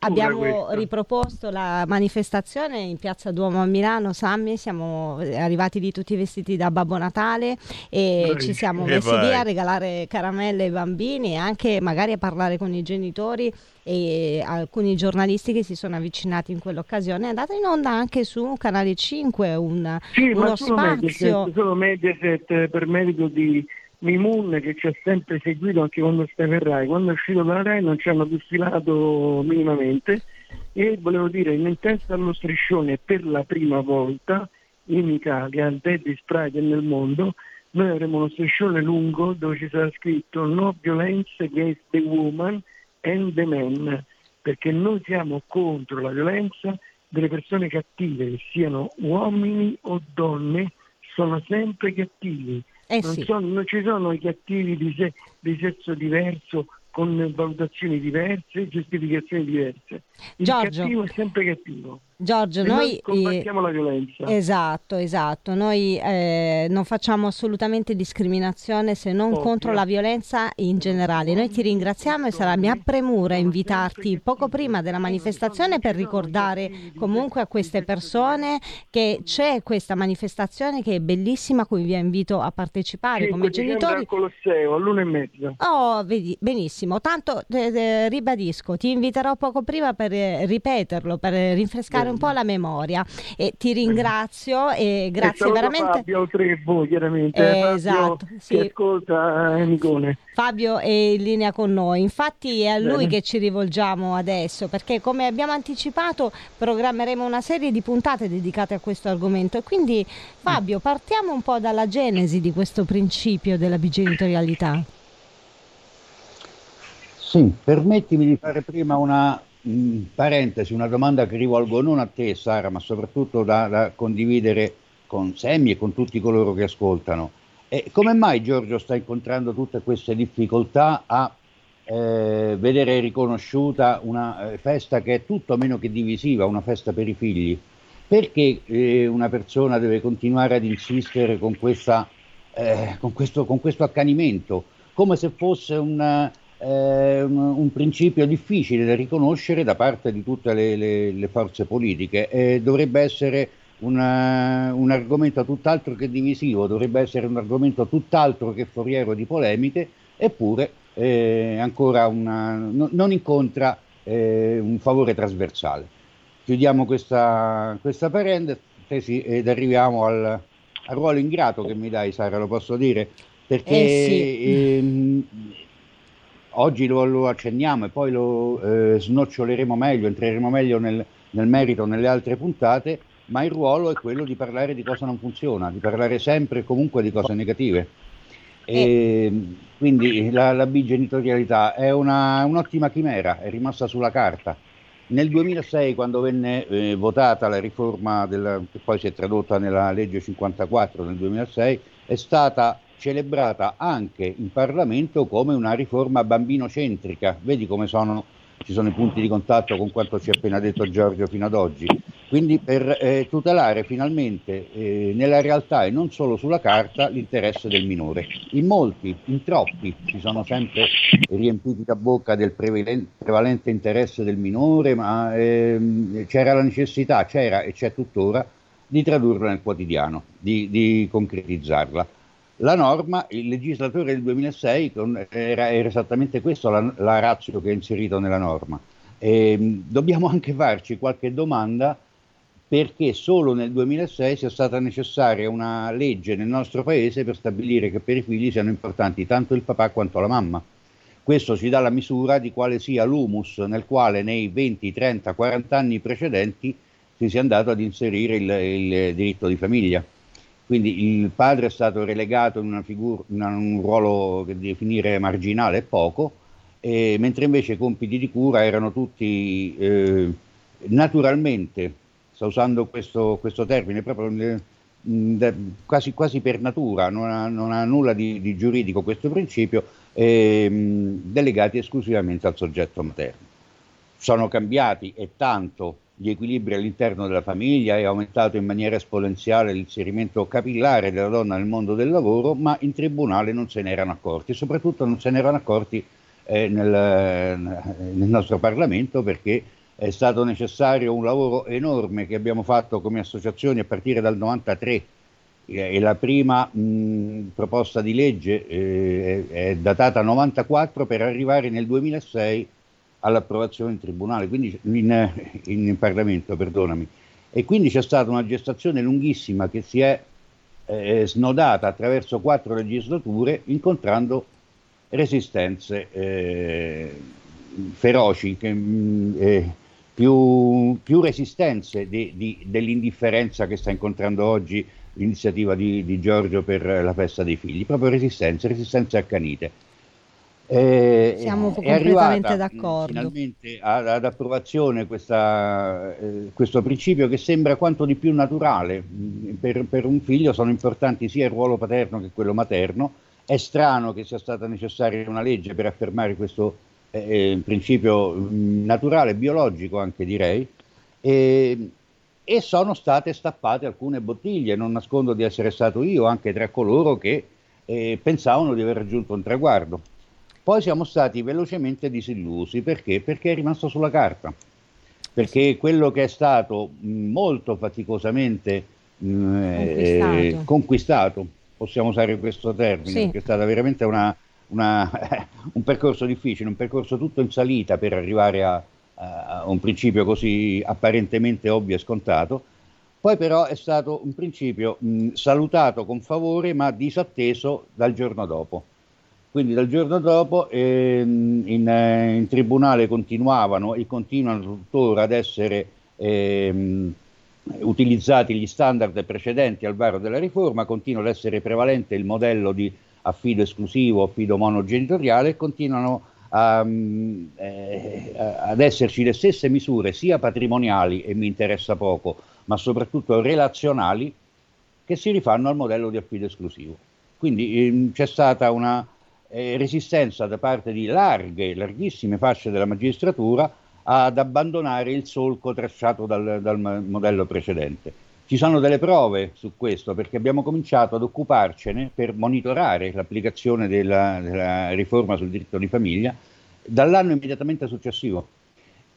abbiamo riproposto la manifestazione in Piazza Duomo a Milano, Sammy, siamo arrivati lì tutti vestiti da Babbo Natale e Beh, ci siamo messi lì a regalare caramelle ai bambini e anche magari a parlare con i genitori e alcuni giornalisti che si sono avvicinati in quell'occasione. È andata in onda anche su Canale 5 un, sì, uno spazio. Mediaset, solo Mediaset per merito di Mimun che ci ha sempre seguito anche quando stai per Rai. Quando è uscito dalla Rai non ci hanno più filato minimamente e volevo dire in testa allo striscione per la prima volta in Italia, al Daddy Pride nel mondo, noi avremo uno striscione lungo dove ci sarà scritto No violence against the woman and the men, perché noi siamo contro la violenza delle persone cattive, che siano uomini o donne, sono sempre cattivi. Eh non, sì. sono, non, ci sono i cattivi di, se, di sesso diverso con valutazioni diverse, giustificazioni diverse. Il Giorgio. cattivo è sempre cattivo. Giorgio, E noi, combattiamo la violenza. Esatto, esatto. Noi eh, non facciamo assolutamente discriminazione se non Ovvio. contro la violenza in generale. Noi ti ringraziamo e sarà mia premura invitarti poco prima della manifestazione per ricordare comunque a queste persone che c'è questa manifestazione che è bellissima, a cui vi invito a partecipare come 5 dicembre genitori. al Colosseo all'una e mezza. Oh, vedi, benissimo. Tanto eh, eh, ribadisco, ti inviterò poco prima per eh, ripeterlo, per eh, rinfrescare un po' la memoria. E ti ringrazio e e grazie saluto veramente. Fabio, oltre che voi, chiaramente. Eh, Fabio, esatto, sì. Che ascolta eh, Nicone. Fabio è in linea con noi, infatti è a lui Bene. che ci rivolgiamo adesso perché come abbiamo anticipato programmeremo una serie di puntate dedicate a questo argomento e quindi Fabio partiamo un po' dalla genesi di questo principio della bigenitorialità. Sì, permettimi di fare prima una mh, parentesi, una domanda che rivolgo non a te Sara, ma soprattutto da, da condividere con Semmi e con tutti coloro che ascoltano. E come mai Giorgio sta incontrando tutte queste difficoltà a eh, vedere riconosciuta una eh, festa che è tutto meno che divisiva, una festa per i figli? Perché eh, una persona deve continuare ad insistere con, questa, eh, con, questo, con questo accanimento, come se fosse un, eh, un, un principio difficile da riconoscere da parte di tutte le, le- le forze politiche. Eh, dovrebbe essere una- un argomento tutt'altro che divisivo, dovrebbe essere un argomento tutt'altro che foriero di polemiche, eppure eh, ancora una- no- non incontra eh, un favore trasversale. Chiudiamo questa, questa parentesi ed arriviamo al, al ruolo ingrato che mi dai, Sara, lo posso dire? Perché Eh sì. ehm, oggi lo, lo accenniamo e poi lo eh, snoccioleremo meglio, entreremo meglio nel, nel merito nelle altre puntate, ma il ruolo è quello di parlare di cosa non funziona, di parlare sempre e comunque di cose negative. E, quindi la, la bigenitorialità è una- un'ottima chimera, è rimasta sulla carta. Nel 2006, quando venne eh, votata la riforma, della- che poi si è tradotta nella legge 54 nel 2006, è stata celebrata anche in Parlamento come una riforma bambinocentrica. Vedi come sono, ci sono i punti di contatto con quanto ci ha appena detto Giorgio fino ad oggi. Quindi per eh, tutelare finalmente eh, nella realtà e non solo sulla carta l'interesse del minore. In molti, in troppi, si sono sempre riempiti la bocca del prevalen- prevalente interesse del minore, ma ehm, c'era la necessità, c'era e c'è tuttora, di tradurlo nel quotidiano, di, di concretizzarla. La norma, il legislatore del 2006 con- era, era esattamente questo la, la razio che è inserito nella norma. Ehm, dobbiamo anche farci qualche domanda perché solo nel 2006 sia stata necessaria una legge nel nostro paese per stabilire che per i figli siano importanti tanto il papà quanto la mamma. Questo ci dà la misura di quale sia l'humus nel quale nei 20, 30, 40 anni precedenti si sia andato ad inserire il, il diritto di famiglia. Quindi il padre è stato relegato in, una figur- in un ruolo che definire marginale e poco, e- mentre invece i compiti di cura erano tutti eh, naturalmente, sto usando questo, questo termine proprio eh, mh, quasi, quasi per natura, non ha, non ha nulla di, di giuridico questo principio, ehm, delegati esclusivamente al soggetto materno. Sono cambiati e tanto gli equilibri all'interno della famiglia, è aumentato in maniera esponenziale l'inserimento capillare della donna nel mondo del lavoro, ma in tribunale non se ne erano accorti, soprattutto non se ne erano accorti eh, nel, nel nostro Parlamento perché è stato necessario un lavoro enorme che abbiamo fatto come associazioni a partire dal 93 e la prima mh, proposta di legge eh, è datata 94 per arrivare nel 2006 all'approvazione in tribunale, quindi in, in Parlamento, perdonami. E quindi c'è stata una gestazione lunghissima che si è eh, snodata attraverso quattro legislature, incontrando resistenze eh, feroci, che, mh, eh, più, più resistenze di- di- dell'indifferenza che sta incontrando oggi l'iniziativa di, di Giorgio per la festa dei figli, proprio resistenze, resistenze accanite. Eh, Siamo è completamente mh, d'accordo. Finalmente ad, ad approvazione questa, eh, questo principio che sembra quanto di più naturale. Mh, Per, per un figlio sono importanti sia il ruolo paterno che quello materno. È strano che sia stata necessaria una legge per affermare questo eh, principio mh, naturale, biologico anche direi. E e sono state stappate alcune bottiglie, non nascondo di essere stato io anche tra coloro che eh, pensavano di aver raggiunto un traguardo. Poi siamo stati velocemente disillusi perché? Perché è rimasto sulla carta, perché quello che è stato molto faticosamente conquistato. Eh, conquistato. possiamo usare questo termine, sì. perché è stata veramente una, una, [LAUGHS] un percorso difficile, un percorso tutto in salita per arrivare a, a un principio così apparentemente ovvio e scontato. Poi però è stato un principio mh, salutato con favore ma disatteso dal giorno dopo. Quindi dal giorno dopo ehm, in, eh, in, tribunale continuavano e continuano tuttora ad essere ehm, utilizzati gli standard precedenti al varo della riforma, continua ad essere prevalente il modello di affido esclusivo, affido monogenitoriale e continuano a, mm, eh, ad esserci le stesse misure sia patrimoniali, e mi interessa poco, ma soprattutto relazionali, che si rifanno al modello di affido esclusivo. Quindi ehm, c'è stata una eh, resistenza da parte di larghe, larghissime fasce della magistratura ad abbandonare il solco tracciato dal, dal modello precedente. Ci sono delle prove su questo perché abbiamo cominciato ad occuparcene per monitorare l'applicazione della, della riforma sul diritto di famiglia dall'anno immediatamente successivo.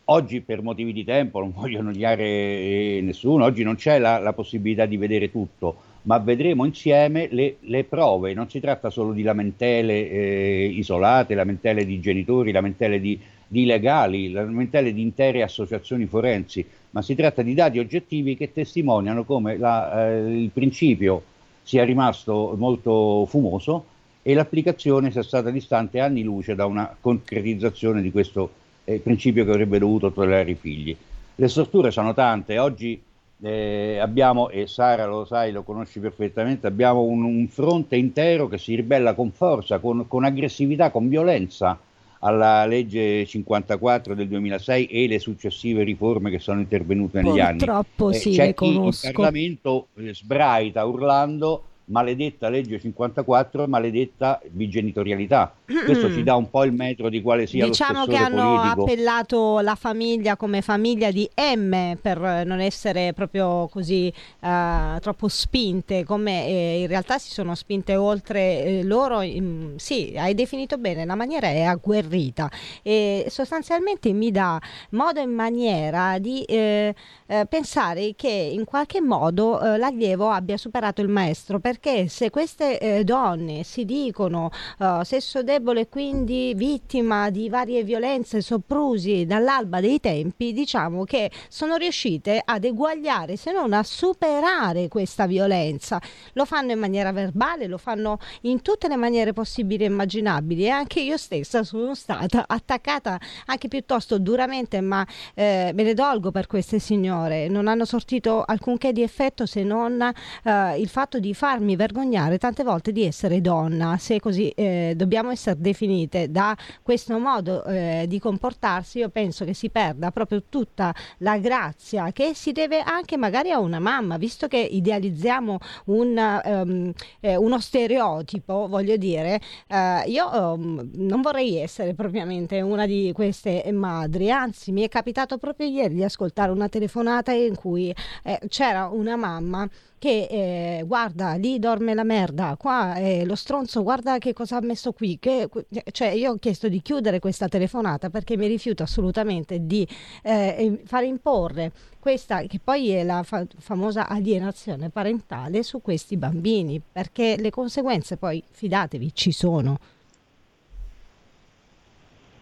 Oggi per motivi di tempo non voglio annoiare eh, nessuno, oggi non c'è la, la possibilità di vedere tutto, ma vedremo insieme le, le, prove. Non si tratta solo di lamentele eh, isolate, lamentele di genitori, lamentele di, di legali, lamentele di intere associazioni forensi, ma si tratta di dati oggettivi che testimoniano come la, eh, il principio sia rimasto molto fumoso e l'applicazione sia stata distante anni luce da una concretizzazione di questo eh, principio che avrebbe dovuto tollerare i figli. Le storture sono tante, oggi eh, abbiamo, e Sara lo sai, lo conosci perfettamente, abbiamo un, un fronte intero che si ribella con forza, con, con, aggressività, con violenza alla legge 54 del 2006 e le successive riforme che sono intervenute negli Purtroppo anni. Purtroppo eh, sì, c'è le conosco. in Parlamento eh, sbraita urlando maledetta legge 54, maledetta bigenitorialità. Questo ci dà un po' il metro di quale sia diciamo lo che hanno politico. appellato la famiglia come famiglia di M per non essere proprio così uh, troppo spinte, come eh, in realtà si sono spinte oltre eh, loro. In, sì, hai definito bene, la maniera è agguerrita e sostanzialmente mi dà modo e maniera di eh, eh pensare che in qualche modo eh, l'allievo abbia superato il maestro. Per perché se queste eh, donne si dicono uh, sesso debole e quindi vittima di varie violenze soprusi dall'alba dei tempi, diciamo che sono riuscite ad eguagliare, se non a superare questa violenza. Lo fanno in maniera verbale, lo fanno in tutte le maniere possibili e immaginabili e anche io stessa sono stata attaccata anche piuttosto duramente, ma eh, me ne dolgo per queste signore. Non hanno sortito alcunché di effetto se non eh, il fatto di farmi farmi vergognare tante volte di essere donna, se così eh, dobbiamo essere definite da questo modo eh, di comportarsi, io penso che si perda proprio tutta la grazia che si deve anche magari a una mamma, visto che idealizziamo un, um, eh, uno stereotipo, voglio dire, eh, io um, non vorrei essere propriamente una di queste madri, anzi mi è capitato proprio ieri di ascoltare una telefonata in cui eh, c'era una mamma che eh, guarda lì dorme la merda, qua eh, lo stronzo guarda che cosa ha messo qui, che, cioè io ho chiesto di chiudere questa telefonata perché mi rifiuto assolutamente di eh, far imporre questa che poi è la fa- famosa alienazione parentale su questi bambini, perché le conseguenze poi, fidatevi, ci sono.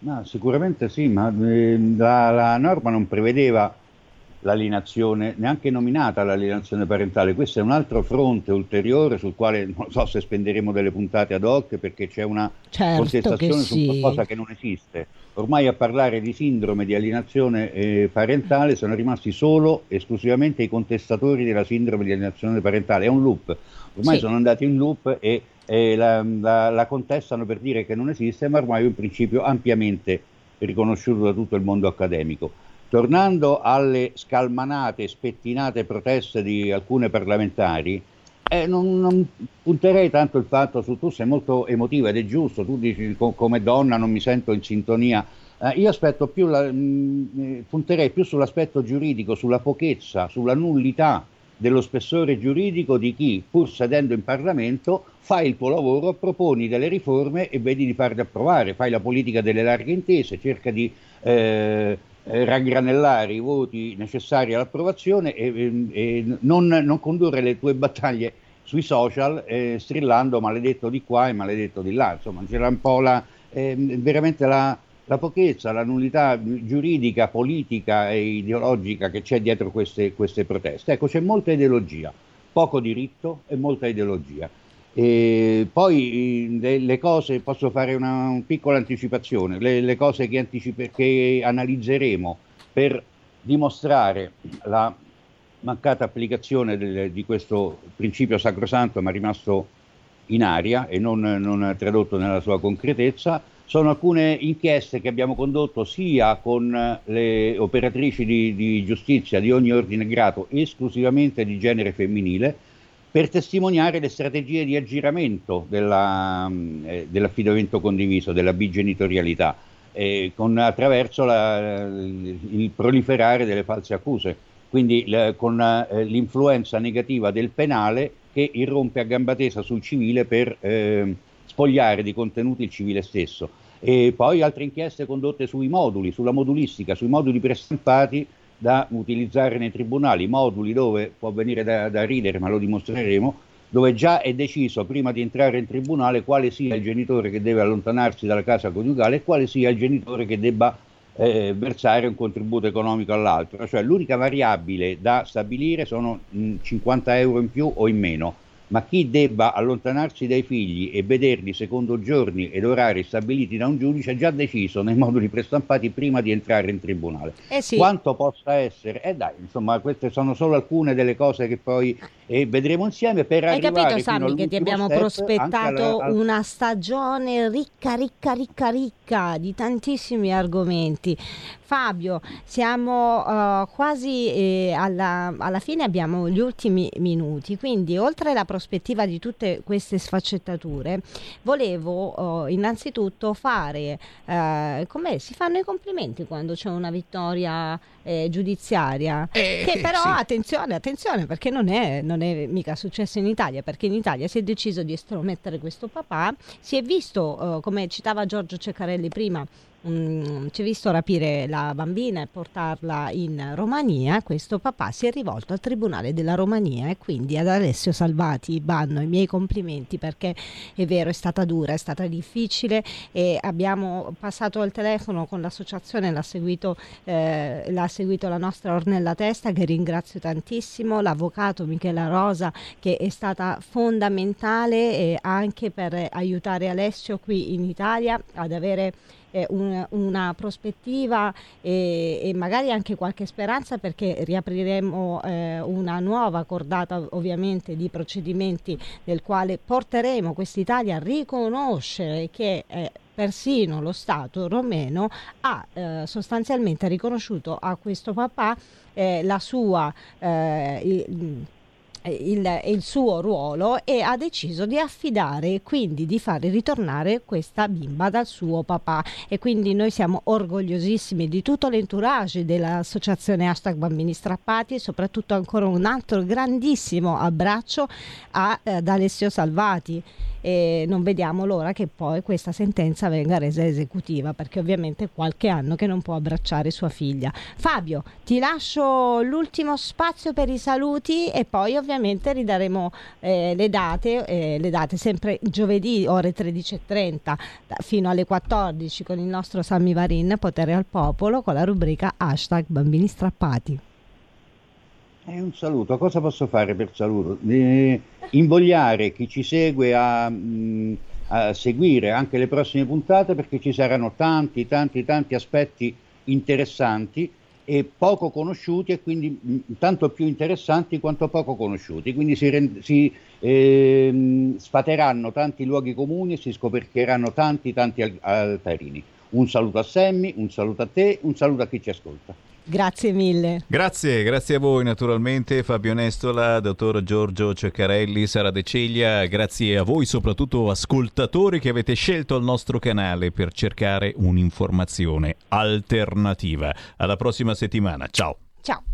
No, sicuramente sì, ma eh, la, la norma non prevedeva l'alienazione, neanche nominata l'alienazione parentale. Questo è un altro fronte ulteriore sul quale non so se spenderemo delle puntate ad hoc perché c'è una certo contestazione sì. su qualcosa che non esiste. Ormai a parlare di sindrome di alienazione eh, parentale sono rimasti solo esclusivamente i contestatori della sindrome di alienazione parentale. È un loop. Ormai sì. sono andati in loop e, e la, la, la contestano per dire che non esiste, ma ormai è un principio ampiamente riconosciuto da tutto il mondo accademico. Tornando alle scalmanate, spettinate proteste di alcune parlamentari, eh, non, non, punterei tanto il fatto su tu sei molto emotiva ed è giusto, tu dici co- come donna non mi sento in sintonia. Eh, io più la, mh, eh, punterei più sull'aspetto giuridico, sulla pochezza, sulla nullità dello spessore giuridico di chi, pur sedendo in Parlamento, fa il tuo lavoro, proponi delle riforme e vedi di farle approvare, fai la politica delle larghe intese, cerca di eh, eh raggranellare i voti necessari all'approvazione e, e non, non, condurre le tue battaglie sui social eh, strillando maledetto di qua e maledetto di là. Insomma, c'era un po' la, eh, veramente la, la pochezza, la nullità giuridica, politica e ideologica che c'è dietro queste, queste proteste. Ecco, c'è molta ideologia, poco diritto e molta ideologia. E poi le, le, cose, posso fare una, una piccola anticipazione, le, le cose che, anticipe, che analizzeremo per dimostrare la mancata applicazione del, di questo principio sacrosanto ma rimasto in aria e non, non tradotto nella sua concretezza, sono alcune inchieste che abbiamo condotto sia con le operatrici di, di giustizia di ogni ordine grado, esclusivamente di genere femminile, per testimoniare le strategie di aggiramento della, eh, dell'affidamento condiviso, della bigenitorialità, eh, con, attraverso la, il proliferare delle false accuse, quindi le, con eh, l'influenza negativa del penale che irrompe a gamba tesa sul civile per eh, spogliare di contenuti il civile stesso. E poi altre inchieste condotte sui moduli, sulla modulistica, sui moduli prestampati da utilizzare nei tribunali, moduli dove può venire da, da ridere, ma lo dimostreremo, dove già è deciso prima di entrare in tribunale quale sia il genitore che deve allontanarsi dalla casa coniugale e quale sia il genitore che debba eh, versare un contributo economico all'altro. Cioè l'unica variabile da stabilire sono mh, 50 euro in più o in meno ma chi debba allontanarsi dai figli e vederli secondo giorni ed orari stabiliti da un giudice ha già deciso nei moduli prestampati prima di entrare in tribunale. Eh sì. Quanto possa essere, eh dai, insomma, queste sono solo alcune delle cose che poi eh, vedremo insieme per Hai arrivare capito, Sammy, che ti abbiamo prospettato alla, al... una stagione ricca, ricca, ricca, ricca di tantissimi argomenti. Fabio, siamo uh, quasi eh, alla, alla, fine, abbiamo gli ultimi minuti, quindi oltre alla prospettiva di tutte queste sfaccettature, volevo uh, innanzitutto fare, uh, come si fanno i complimenti quando c'è una vittoria eh, giudiziaria, eh, che però sì. attenzione, attenzione, perché non è, non è, mica successo in Italia, perché in Italia si è deciso di estromettere questo papà, si è visto, come citava Giorgio Ceccarelli prima, Mm, ci ha visto rapire la bambina e portarla in Romania, questo papà si è rivolto al Tribunale della Romania e quindi ad Alessio Salvati vanno i miei complimenti perché è vero, è stata dura, è stata difficile e abbiamo passato al telefono con l'associazione, l'ha seguito, eh, l'ha seguito la nostra Ornella Testa che ringrazio tantissimo, l'avvocato Michela Rosa che è stata fondamentale eh, anche per aiutare Alessio qui in Italia ad avere eh, un, una prospettiva e, e, magari anche qualche speranza perché riapriremo eh, una nuova cordata ovviamente di procedimenti nel quale porteremo quest'Italia a riconoscere che eh, persino lo Stato romeno ha eh, sostanzialmente riconosciuto a questo papà eh, la sua eh, il, il, il, suo ruolo e ha deciso di affidare quindi di fare ritornare questa bimba dal suo papà. E quindi noi siamo orgogliosissimi di tutto l'entourage dell'associazione hashtag bambini strappati e soprattutto ancora un altro grandissimo abbraccio ad Alessio Salvati e non vediamo l'ora che poi questa sentenza venga resa esecutiva perché ovviamente è qualche anno che non può abbracciare sua figlia. Fabio, ti lascio l'ultimo spazio per i saluti e poi ovviamente ridaremo eh, le date, eh, le date sempre giovedì ore 13.30 fino alle 14 con il nostro Sammy Varin, Potere al Popolo con la rubrica hashtag bambini strappati. Eh, un saluto, cosa posso fare per saluto? Eh, invogliare chi ci segue a, mm, a, seguire anche le prossime puntate perché ci saranno tanti, tanti, tanti aspetti interessanti e poco conosciuti e quindi mm, tanto più interessanti quanto poco conosciuti. Quindi si, rend- si eh, sfateranno tanti luoghi comuni e si scoperchieranno tanti, tanti al- altarini. Un saluto a Semmi, un saluto a te, un saluto a chi ci ascolta. Grazie mille. Grazie, grazie a voi naturalmente Fabio Nestola, dottor Giorgio Ceccarelli, Sara De Ceglia, grazie a voi soprattutto ascoltatori che avete scelto il nostro canale per cercare un'informazione alternativa. Alla prossima settimana, ciao. Ciao.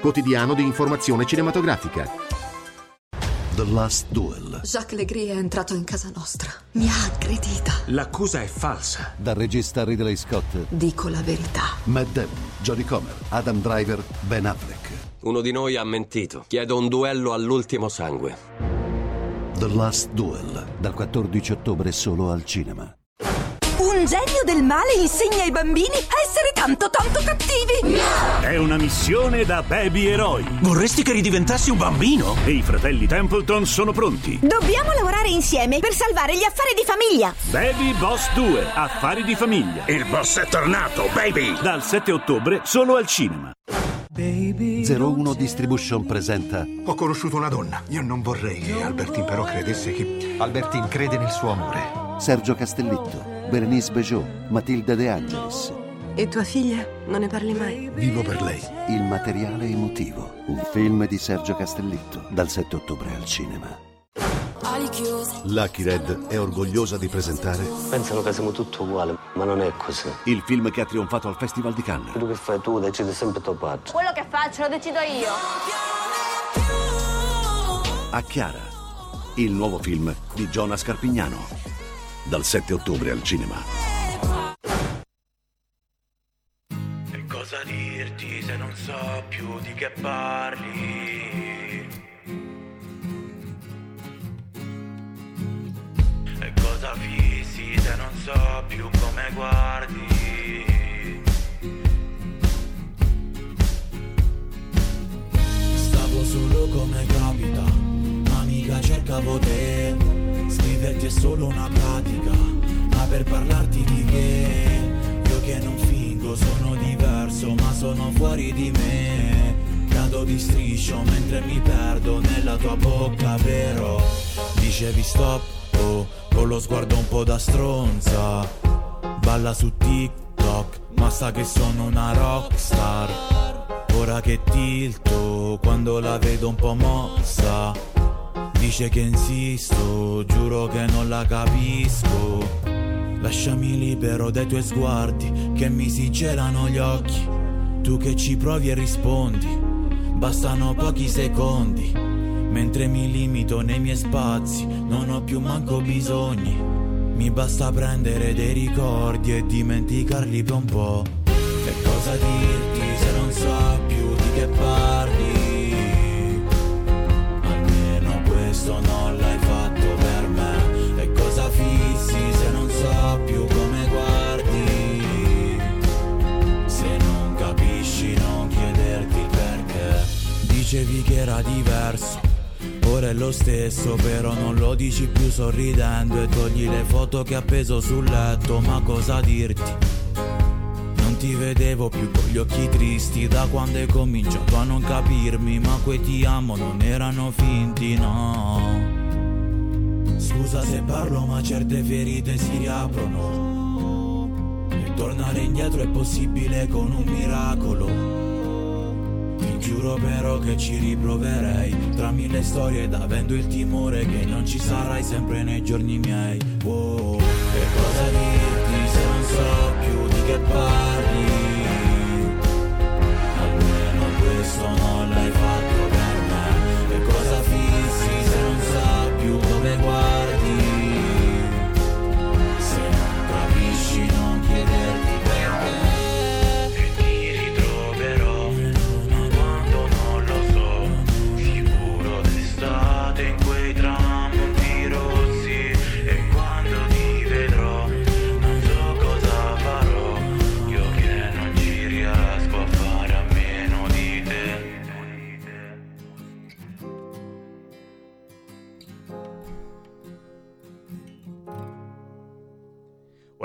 quotidiano di informazione cinematografica. The Last Duel. Jacques Legris è entrato in casa nostra. Mi ha aggredita. L'accusa è falsa. Dal regista Ridley Scott. Dico la verità. Matt Damon, Jodie Comer, Adam Driver, Ben Affleck. Uno di noi ha mentito. Chiedo un duello all'ultimo sangue. The Last Duel. Dal 14 ottobre solo al cinema. Un genio del male insegna ai bambini a essere tanto tanto cattivi. È una missione da baby eroi. Vorresti che ridiventassi un bambino? E i fratelli Templeton sono pronti. Dobbiamo lavorare insieme per salvare gli affari di famiglia. Baby Boss 2, affari di famiglia. Il boss è tornato, baby! Dal 7 ottobre solo al cinema. 01 Distribution presenta Ho conosciuto una donna. Io non vorrei che Albertine però credesse che... Albertine crede nel suo amore. Sergio Castellitto, Berenice Bejo, Matilda De Angelis. E tua figlia? Non ne parli mai? Vivo per lei. Il materiale emotivo. Un film di Sergio Castellitto. Dal 7 ottobre al cinema. Lucky Red è orgogliosa di presentare Pensano che siamo tutti uguali, ma non è così. il film che ha trionfato al Festival di Cannes. Quello che fai tu decide sempre tuo padre. Quello che faccio lo decido io. A Chiara, il nuovo film di Giona Scarpignano. Dal 7 ottobre al cinema. E cosa dirti se non so più di che parli? E cosa fissi se non so più come guardi? Stavo solo come capita, ma mica cercavo te. Scriverti è solo una pratica, ma per parlarti di che? Io che non fingo sono diverso, ma sono fuori di me. Cado di striscio mentre mi perdo nella tua bocca, vero? Dicevi stop, oh, con lo sguardo un po' da stronza. Balla su TikTok, ma sa che sono una rockstar. Ora che tilto, quando la vedo un po' mossa. Dice che insisto, giuro che non la capisco. Lasciami libero dai tuoi sguardi che mi si gelano gli occhi. Tu che ci provi e rispondi, bastano pochi secondi. Mentre mi limito nei miei spazi, non ho più manco bisogni. Mi basta prendere dei ricordi e dimenticarli per un po'. Che cosa dirti se non so più di che parli? Dicevi che era diverso, è lo stesso Però non lo dici più sorridendo E togli le foto che appeso sul letto Ma cosa dirti? Non ti vedevo più con gli occhi tristi Da quando hai cominciato a non capirmi Ma quei ti amo non erano finti, no. Scusa se parlo ma certe ferite si riaprono. E tornare indietro è possibile con un miracolo giuro però che ci riproverei. Tra mille storie ed avendo il timore Che non ci sarai sempre nei giorni miei. Oh, Che cosa dirti se non so più di che parli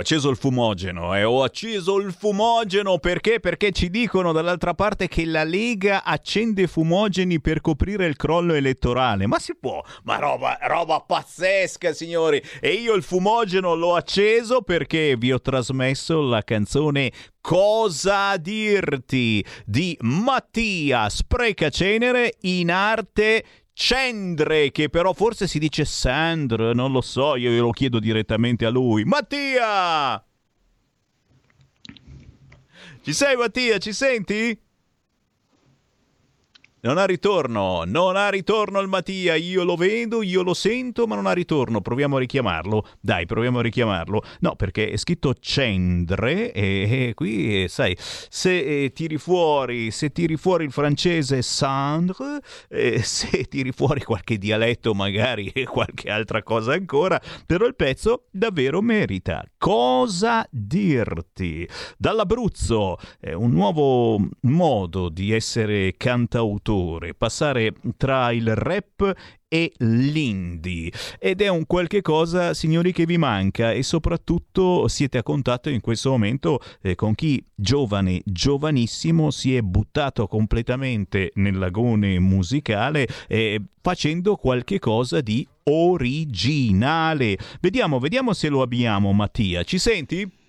acceso il fumogeno, eh, ho acceso il fumogeno perché? Perché ci dicono dall'altra parte che la Lega accende fumogeni per coprire il crollo elettorale. Ma si può? Ma roba, roba pazzesca, signori! E io il fumogeno l'ho acceso perché vi ho trasmesso la canzone Cosa dirti di Mattia Sprecacenere in arte Cendre, che però forse si dice Sandre, non lo so, io glielo chiedo direttamente a lui. Mattia! Ci sei Mattia, ci senti? Non ha ritorno, non ha ritorno il Mattia, io lo vedo, io lo sento, ma non ha ritorno. Proviamo a richiamarlo. Dai, proviamo a richiamarlo. No, perché è scritto Cendre e, e qui, eh, sai, se eh, tiri fuori, se tiri fuori il francese Sandre, eh, se tiri fuori qualche dialetto magari e qualche altra cosa ancora, però il pezzo davvero merita. Cosa dirti? Dall'Abruzzo, è un nuovo modo di essere cantautore, passare tra il rap e l'indie. Ed è un qualche cosa signori che vi manca e soprattutto siete a contatto in questo momento eh, con chi giovane giovanissimo si è buttato completamente nel lagone musicale eh, facendo qualche cosa di originale. Vediamo vediamo se lo abbiamo Mattia. Ci senti?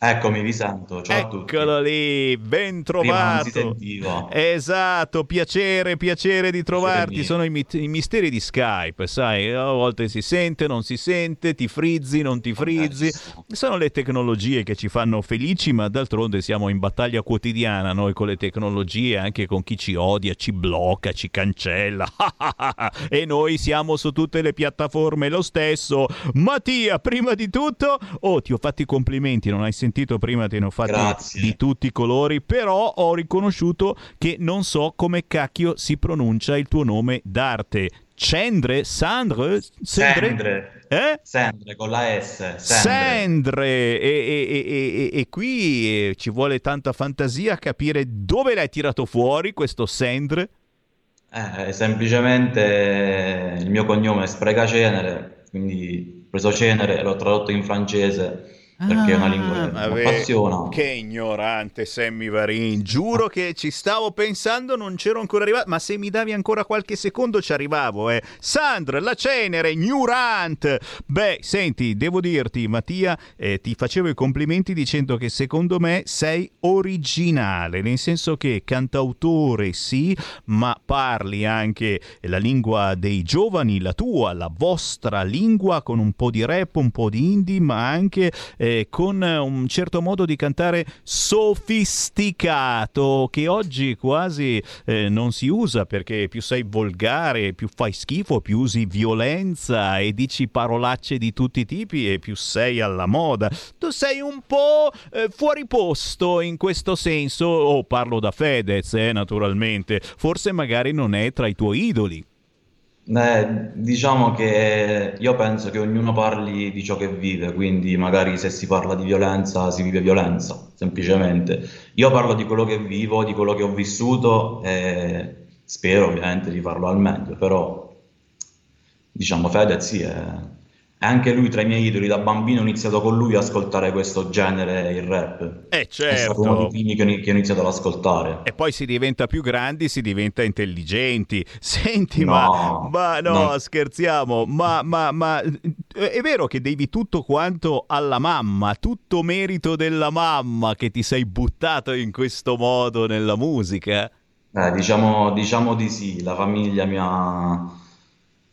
Eccomi, vi sento. Ciao a tutti. Eccolo lì, ben trovato. Esatto, piacere, piacere di trovarti. Sono i, mit- i misteri di Skype, sai, a volte si sente, non si sente, ti frizzi, non ti frizzi. Sono le tecnologie che ci fanno felici, ma d'altronde siamo in battaglia quotidiana noi con le tecnologie, anche con chi ci odia, ci blocca, ci cancella. [LAUGHS] e noi siamo su tutte le piattaforme lo stesso. Mattia, prima di tutto, oh, ti ho fatto i complimenti, non hai sentito prima, te ne ho fatti Grazie. di tutti i colori, però ho riconosciuto che non so come cacchio si pronuncia il tuo nome d'arte. Cendre? Sandre? Sendre. Eh? Sendre, con la S. Sendre. Sendre e, e- e- e- qui eh, ci vuole tanta fantasia a capire dove l'hai tirato fuori questo Sendre. Eh, semplicemente il mio cognome è Sprecacenere, quindi ho preso cenere e l'ho tradotto in francese perché è una lingua che mi vabbè, appassiona. Che ignorante Sammy Varin, giuro che ci stavo pensando, non c'ero ancora arrivato, ma se mi davi ancora qualche secondo ci arrivavo, eh. Sandra, la cenere, ignorante. Beh, senti, devo dirti, Mattia, eh, ti facevo i complimenti dicendo che secondo me sei originale, nel senso che cantautore sì, ma parli anche la lingua dei giovani, la tua, la vostra lingua, con un po' di rap, un po' di indie, ma anche eh, con un certo modo di cantare sofisticato che oggi quasi eh, non si usa perché più sei volgare, più fai schifo, più usi violenza e dici parolacce di tutti i tipi e più sei alla moda. Tu sei un po' eh, fuori posto in questo senso, o parlo da Fedez, eh, naturalmente, forse magari non è tra i tuoi idoli. Eh, diciamo che io penso che ognuno parli di ciò che vive, quindi magari se si parla di violenza si vive violenza, semplicemente. Io parlo di quello che vivo, di quello che ho vissuto e spero ovviamente di farlo al meglio, però diciamo Fedez sì, è anche lui tra i miei idoli, da bambino ho iniziato con lui a ascoltare questo genere, il rap. Eh È stato certo. uno dei primi che ho, che ho iniziato ad ascoltare. E poi si diventa più grandi, si diventa intelligenti. [LAUGHS] Senti, No, ma, ma no, no. scherziamo, ma, ma, ma eh, è vero che devi tutto quanto alla mamma, tutto merito della mamma che ti sei buttato in questo modo nella musica? Eh, diciamo, diciamo di sì, la famiglia mi ha,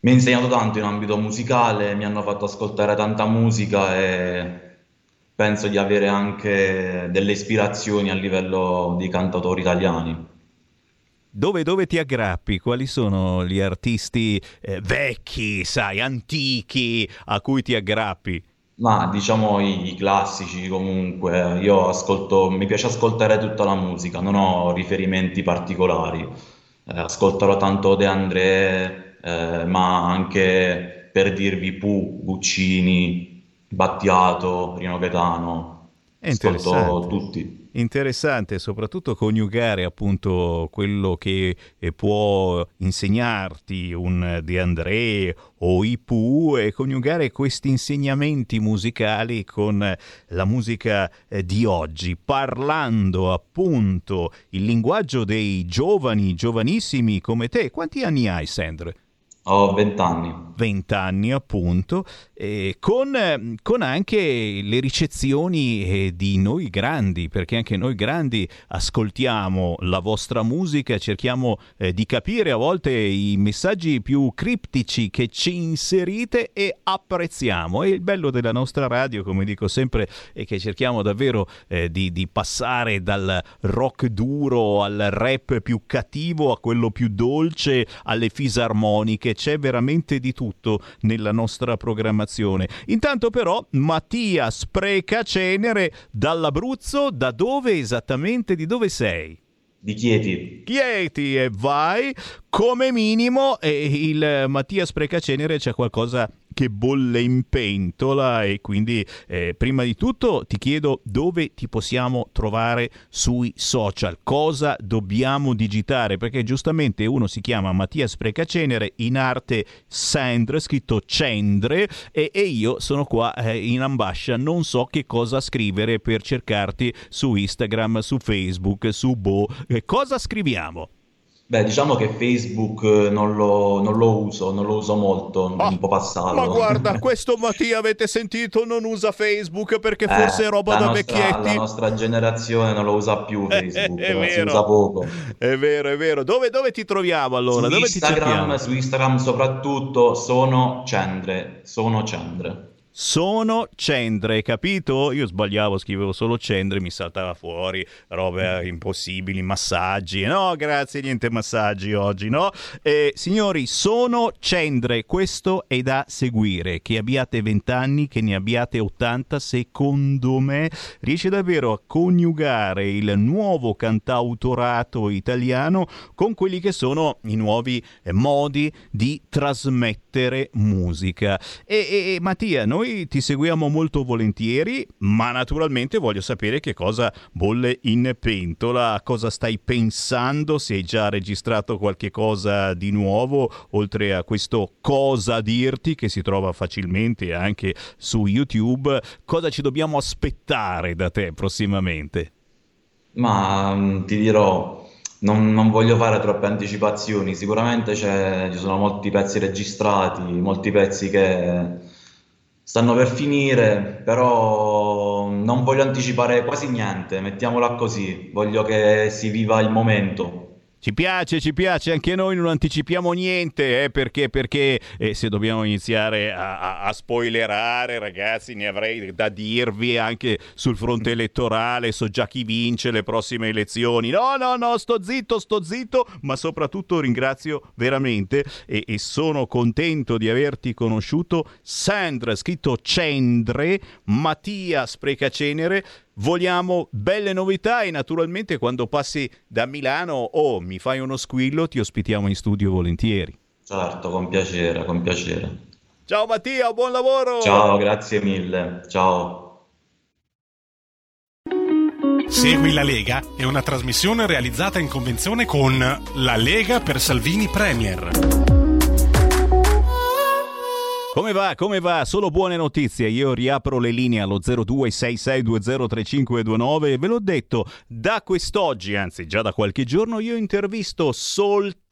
mi ha insegnato tanto in ambito musicale, mi hanno fatto ascoltare tanta musica e penso di avere anche delle ispirazioni a livello di cantautori italiani. Dove, dove ti aggrappi? Quali sono gli artisti eh, vecchi, sai, antichi a cui ti aggrappi? Ma diciamo i, i classici comunque, io ascolto, mi piace ascoltare tutta la musica, non ho riferimenti particolari, Eh, ascolterò tanto De André, eh, ma anche per dirvi Pooh, Guccini, Battiato, Rino Gaetano, ascolto interessante. tutti. Interessante soprattutto coniugare appunto quello che eh, può insegnarti un De André o i Pooh e coniugare questi insegnamenti musicali con eh, la musica eh, di oggi, parlando appunto il linguaggio dei giovani, giovanissimi come te. Quanti anni hai, Sandro? Ho vent'anni. 20 anni appunto, eh, con, eh, con anche le ricezioni eh, di noi grandi, perché anche noi grandi ascoltiamo la vostra musica, cerchiamo eh, di capire a volte i messaggi più criptici che ci inserite e apprezziamo. E il bello della nostra radio, come dico sempre, è che cerchiamo davvero eh, di, di passare dal rock duro al rap più cattivo a quello più dolce alle fisarmoniche c'è veramente di tutto nella nostra programmazione. Intanto però Mattia spreca cenere dall'Abruzzo, da dove esattamente, di dove sei? Di Chieti. Chieti e vai, come minimo eh, il Mattia Sprecacenere c'è qualcosa che bolle in pentola e quindi eh, prima di tutto ti chiedo dove ti possiamo trovare sui social, cosa dobbiamo digitare? Perché giustamente uno si chiama Mattia Sprecacenere in arte Sandre, scritto Cendre e, e io sono qua eh, in ambascia, non so che cosa scrivere per cercarti su Instagram, su Facebook, su Bo, Eh, cosa scriviamo? Beh, diciamo che Facebook eh, non lo, non lo uso, non lo uso molto, un po' passato. Ma guarda, [LAUGHS] questo Mattia avete sentito non usa Facebook perché Eh, forse è roba da nostra, vecchietti. la nostra generazione non lo usa più Facebook, è si vero. usa poco. È vero, è vero. Dove, dove ti troviamo allora? Su? Instagram, su Instagram soprattutto sono Cendre, sono Cendre. Sono cendre, capito? Io sbagliavo, scrivevo solo cendre, mi saltava fuori robe impossibili, massaggi. No, grazie, niente massaggi oggi, no? Eh, signori, sono cendre, questo è da seguire. Che abbiate 20 anni, che ne abbiate 80, secondo me riesce davvero a coniugare il nuovo cantautorato italiano con quelli che sono i nuovi eh, modi di trasmettere musica. E- e, Mattia, noi ti seguiamo molto volentieri, ma naturalmente voglio sapere che cosa bolle in pentola, cosa stai pensando, se hai già registrato qualche cosa di nuovo, oltre a questo cosa dirti che si trova facilmente anche su YouTube, cosa ci dobbiamo aspettare da te prossimamente? Ma mm, ti dirò, non, non voglio fare troppe anticipazioni, sicuramente ci sono molti pezzi registrati, molti pezzi che stanno per finire, però non voglio anticipare quasi niente, mettiamola così, voglio che si viva il momento. Ci piace, ci piace, anche noi non anticipiamo niente, eh, perché, perché eh, se dobbiamo iniziare a, a- spoilerare, ragazzi, ne avrei da dirvi anche sul fronte elettorale, so già chi vince le prossime elezioni. No, no, no, sto zitto, sto zitto, ma soprattutto ringrazio veramente e, e sono contento di averti conosciuto. Sandra, scritto Cendre, Mattia Sprecacenere, Vogliamo belle novità e naturalmente quando passi da Milano o mi fai uno squillo ti ospitiamo in studio volentieri. Certo, con piacere, con piacere. Ciao Mattia, buon lavoro! Ciao, grazie mille, ciao. Segui la Lega è una trasmissione realizzata in convenzione con La Lega per Salvini Premier. Come va? Come va? Solo buone notizie. Io riapro le linee allo 0266203529 e ve l'ho detto, da quest'oggi, anzi già da qualche giorno, io intervisto soltanto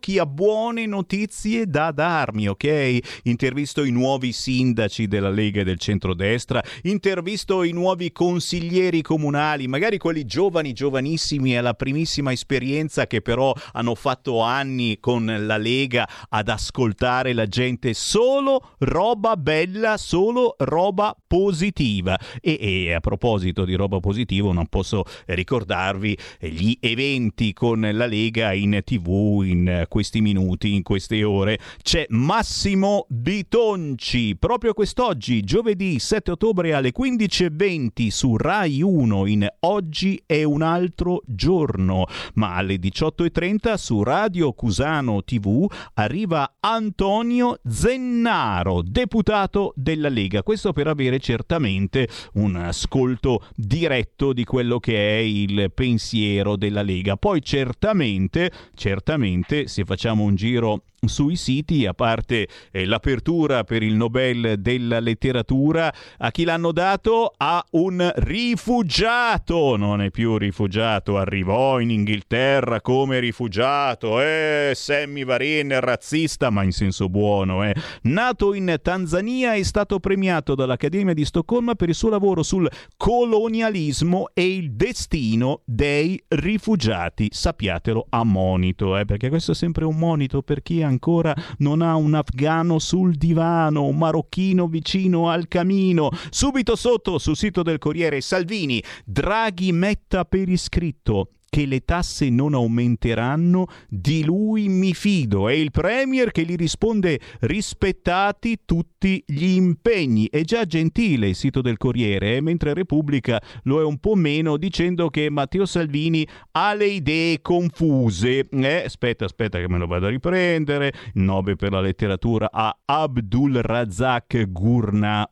chi ha buone notizie da darmi, ok? Intervisto i nuovi sindaci della Lega e del centrodestra, intervisto i nuovi consiglieri comunali, magari quelli giovani, giovanissimi alla primissima esperienza che però hanno fatto anni con la Lega ad ascoltare la gente solo roba bella, solo roba positiva. E, e, a proposito di roba positiva, non posso ricordarvi gli eventi con la Lega in tv in questi minuti, in queste ore. C'è Massimo Bitonci, proprio quest'oggi, giovedì 7 ottobre alle 15.20 su Rai 1 in Oggi è un altro giorno, ma alle 18.30 su Radio Cusano TV arriva Antonio Zennari Gennaro, deputato della Lega. Questo per avere certamente un ascolto diretto di quello che è il pensiero della Lega. Poi certamente, certamente, se facciamo un giro sui siti, a parte eh, l'apertura per il Nobel della letteratura, a chi l'hanno dato? A un rifugiato, non è più rifugiato, arrivò in Inghilterra come rifugiato, eh, Sammy Varin, razzista, ma in senso buono, eh. Nato in Tanzania, è stato premiato dall'Accademia di Stoccolma per il suo lavoro sul colonialismo e il destino dei rifugiati. Sappiatelo a monito, eh, perché questo è sempre un monito per chi ancora non ha un afgano sul divano, un marocchino vicino al camino. Subito sotto sul sito del Corriere Salvini, Draghi metta per iscritto che le tasse non aumenteranno, di lui mi fido. È il Premier che gli risponde rispettati tutti gli impegni. È già gentile il sito del Corriere, eh? mentre Repubblica lo è un po' meno dicendo che Matteo Salvini ha le idee confuse. Eh, aspetta, aspetta che me lo vado a riprendere. Nobel per la letteratura a Abdul Razak Gurna.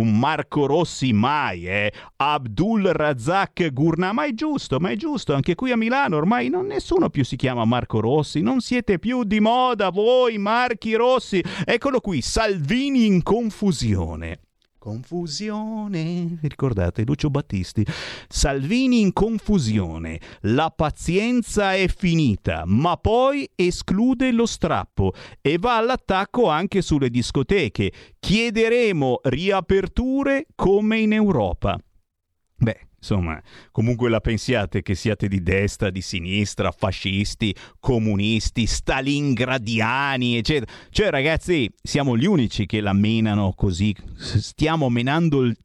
Un Marco Rossi mai, eh? Abdul Razak Gurna, ma è giusto, ma è giusto, anche qui a Milano ormai non nessuno più si chiama Marco Rossi, non siete più di moda voi Marchi Rossi. Eccolo qui, Salvini in confusione. Confusione, ricordate Lucio Battisti. Salvini in confusione. La pazienza è finita, ma poi esclude lo strappo e va all'attacco anche sulle discoteche. Chiederemo riaperture come in Europa. Beh, Insomma, comunque la pensiate che siate di destra, di sinistra, fascisti, comunisti, stalingradiani, eccetera. Cioè, ragazzi, siamo gli unici che la menano così. Stiamo menando il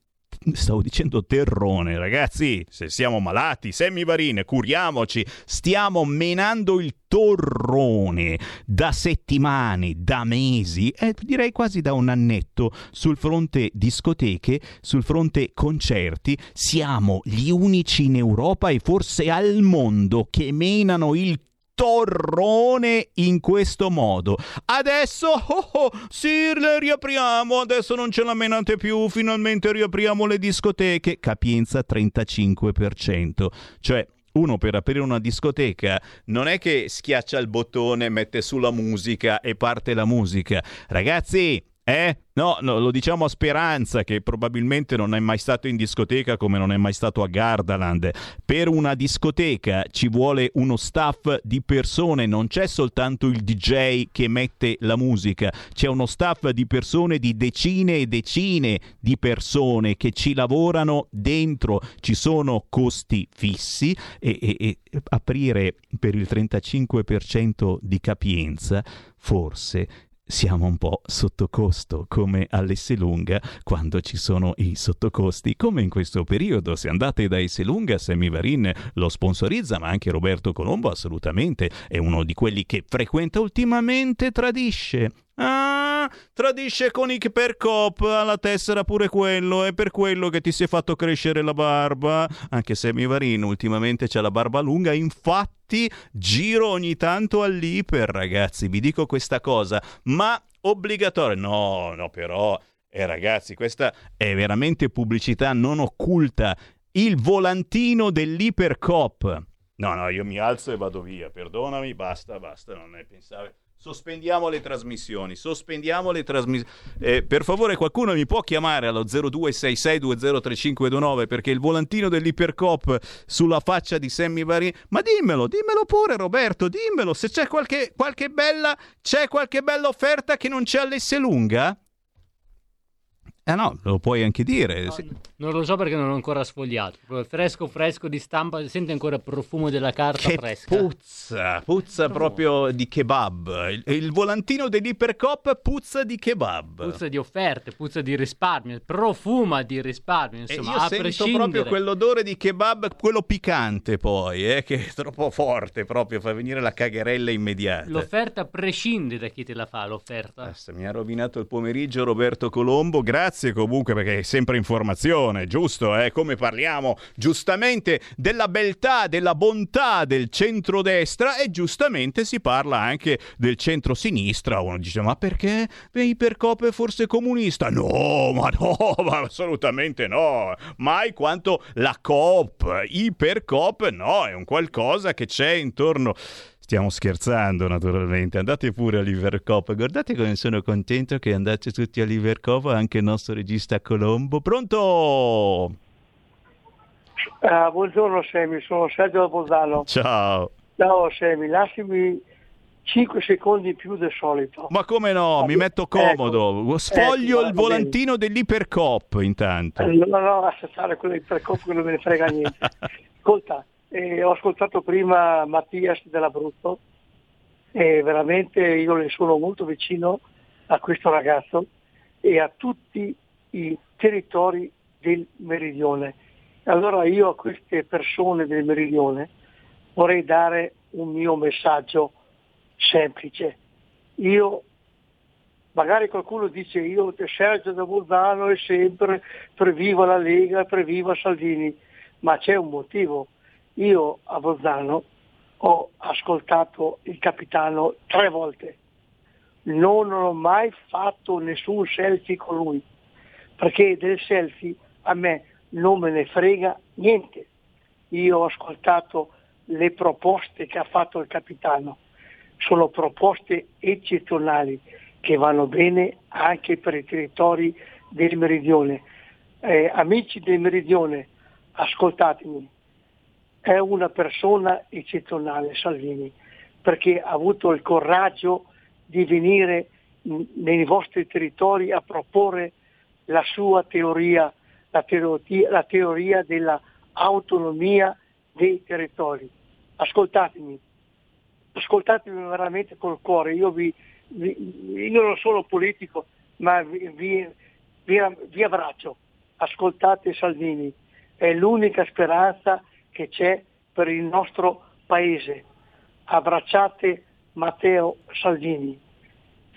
stavo dicendo terrone, ragazzi, se siamo malati, semivarine, curiamoci, stiamo menando il torrone da settimane, da mesi, e direi quasi da un annetto sul fronte discoteche, sul fronte concerti, siamo gli unici in Europa e forse al mondo che menano il torrone in questo modo. Adesso, oh, oh, sì, le riapriamo, adesso non ce la menate più, finalmente riapriamo le discoteche. Capienza 35%. Cioè, uno per aprire una discoteca non è che schiaccia il bottone, mette sulla musica e parte la musica. Ragazzi, eh? No, no, lo diciamo a Speranza che probabilmente non è mai stato in discoteca come non è mai stato a Gardaland. Per una discoteca ci vuole uno staff di persone, non c'è soltanto il DJ che mette la musica, c'è uno staff di persone di decine e decine di persone che ci lavorano dentro, ci sono costi fissi e, e, e aprire per il 35% di capienza forse siamo un po' sotto costo come all'Esselunga quando ci sono i sottocosti come in questo periodo. Se andate da Esselunga Semivarin lo sponsorizza ma anche Roberto Colombo assolutamente è uno di quelli che frequenta ultimamente tradisce. Ah, tradisce con i Percop alla tessera pure quello, è per quello che ti si è fatto crescere la barba. Anche se Mivarin ultimamente c'ha la barba lunga, infatti giro ogni tanto all'iper, ragazzi, vi dico questa cosa, ma obbligatorio. No, no, però eh, ragazzi, questa è veramente pubblicità non occulta. Il volantino dell'Ipercop. No, no, io mi alzo e vado via, perdonami, basta, basta, non ne pensare Sospendiamo le trasmissioni, sospendiamo le trasmissioni. Eh, per favore qualcuno mi può chiamare allo 0266203529 perché il volantino dell'Ipercop sulla faccia di Sammy Varini... Ma dimmelo, dimmelo pure Roberto, dimmelo se c'è qualche, qualche bella, c'è qualche bella offerta che non c'è all'Esselunga? Eh no, lo puoi anche dire. No, sì. Non lo so perché non l'ho ancora sfogliato. Fresco, fresco di stampa, sente ancora il profumo della carta che fresca. Puzza, puzza proprio di kebab. Il, il volantino dell'Ipercop puzza di kebab. Puzza di offerte, puzza di risparmio, profuma di risparmio. Insomma, e io a sento prescindere... proprio quell'odore di kebab, quello piccante poi, eh, che è troppo forte proprio, fa venire la cagherella immediata. L'offerta prescinde da chi te la fa, l'offerta. Basta, mi ha rovinato il pomeriggio Roberto Colombo, grazie comunque perché è sempre informazione, giusto? Eh? Come parliamo giustamente della beltà, della bontà del centrodestra e giustamente si parla anche del centro-sinistra. Uno dice ma perché Ipercop è forse comunista? No, [LAUGHS] ma no, ma assolutamente no. Mai quanto la Coop, Ipercop no, è un qualcosa che c'è intorno Stiamo scherzando naturalmente, andate pure all'Ivercop, guardate come sono contento che andate tutti all'Ivercop, anche il nostro regista Colombo. Pronto? Uh, buongiorno Semi, sono Sergio da Bolzano. Ciao. Ciao Semi, lasciami 5 secondi in più del solito. Ma come no, mi metto comodo, ecco. sfoglio ecco, il volantino bene. dell'Ipercop intanto. Eh, no, no, accettare quello dell'Ipercop che non me ne frega niente. [LAUGHS] Ascolta, eh, ho ascoltato prima Mattias dell'Abruzzo e veramente io le sono molto vicino a questo ragazzo e a tutti i territori del meridione. Allora io a queste persone del meridione vorrei dare un mio messaggio semplice. Io, magari qualcuno dice io Sergio da Bolzano è sempre per viva la Lega, per viva Salvini, ma c'è un motivo io a Bolzano ho ascoltato il capitano tre volte, non ho mai fatto nessun selfie con lui, perché del selfie a me non me ne frega niente. Io ho ascoltato le proposte che ha fatto il capitano, sono proposte eccezionali che vanno bene anche per i territori del meridione. Eh, amici del meridione, ascoltatemi, è una persona eccezionale Salvini, perché ha avuto il coraggio di venire nei vostri territori a proporre la sua teoria, la teoria, la teoria dell'autonomia dei territori. Ascoltatemi, ascoltatemi veramente col cuore, io, vi, vi, io non sono politico, ma vi, vi, vi abbraccio, ascoltate Salvini, è l'unica speranza che c'è per il nostro paese. Abbracciate Matteo Salvini.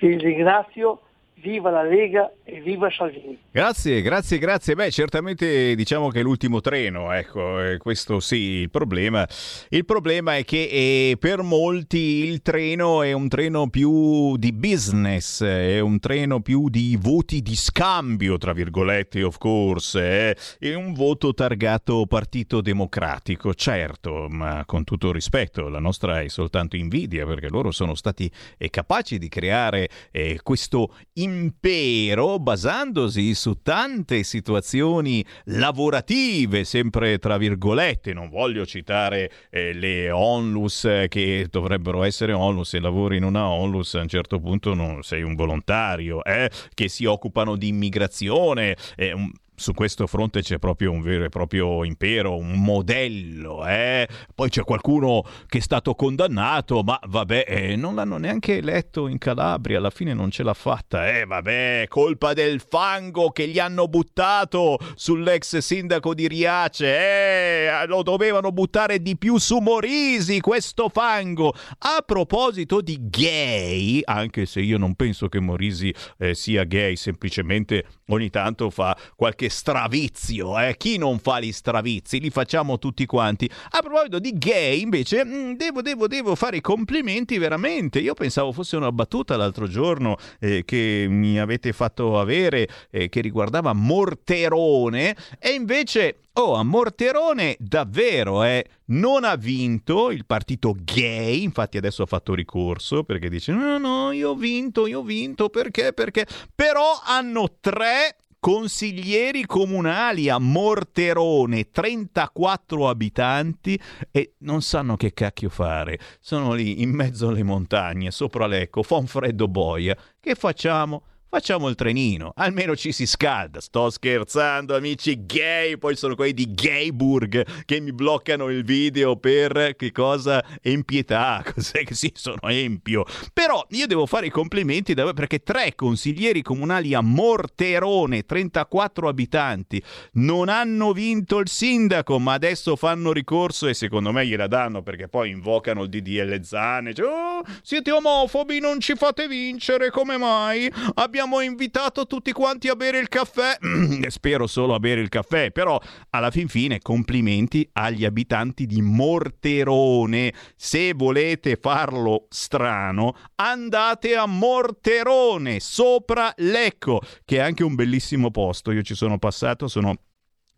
Vi ringrazio Viva la Lega e viva Salvini. Grazie, grazie, grazie. Beh, certamente diciamo che è l'ultimo treno, ecco, questo sì, il problema. Il problema è che eh, per molti il treno è un treno più di business, è un treno più di voti di scambio, tra virgolette, of course, eh. è un voto targato Partito Democratico, certo, ma con tutto rispetto, la nostra è soltanto invidia perché loro sono stati eh, capaci di creare eh, questo impero basandosi su tante situazioni lavorative, sempre tra virgolette. Non voglio citare eh, le onlus eh, che dovrebbero essere onlus e lavori in una onlus a un certo punto non sei un volontario, eh, che si occupano di immigrazione. Eh, un, su questo fronte c'è proprio un vero e proprio impero, un modello. Eh? Poi c'è qualcuno che è stato condannato, ma vabbè, eh, non l'hanno neanche eletto in Calabria, alla fine non ce l'ha fatta. Eh, vabbè, colpa del fango che gli hanno buttato sull'ex sindaco di Riace. Eh, lo dovevano buttare di più su Morisi, questo fango. A proposito di gay, anche se io non penso che Morisi eh, sia gay, semplicemente ogni tanto fa qualche qualche stravizio, eh? Chi non fa gli stravizi? Li facciamo tutti quanti. A proposito di gay, invece, mm, devo, devo, devo fare i complimenti veramente. Io pensavo fosse una battuta l'altro giorno eh, che mi avete fatto avere, eh, che riguardava Morterone, e invece Oh, a Morterone davvero eh, non ha vinto il partito gay, infatti adesso ha fatto ricorso perché dice no, no, io ho vinto, io ho vinto, perché? Perché? Però hanno tre consiglieri comunali a Morterone, 34 abitanti e non sanno che cacchio fare. Sono lì in mezzo alle montagne, sopra Lecco, fa un freddo boia. Che facciamo? Facciamo il trenino, almeno ci si scalda. Sto scherzando, amici gay. Poi sono quelli di Gayburg che mi bloccano il video per che cosa? Empietà. [LAUGHS] Cos'è che sì, sono empio. Però io devo fare i complimenti da... perché tre consiglieri comunali a Morterone, 34 abitanti, non hanno vinto il sindaco, ma adesso fanno ricorso e secondo me gliela danno perché poi invocano il DDL Zane. Cioè, oh, siete omofobi, non ci fate vincere, come mai? Abbiamo abbiamo invitato tutti quanti a bere il caffè. [CLEARS THROAT] Spero solo a bere il caffè, però alla fin fine complimenti agli abitanti di Morterone. Se volete farlo strano, andate a Morterone, sopra Lecco, che è anche un bellissimo posto. Io ci sono passato, sono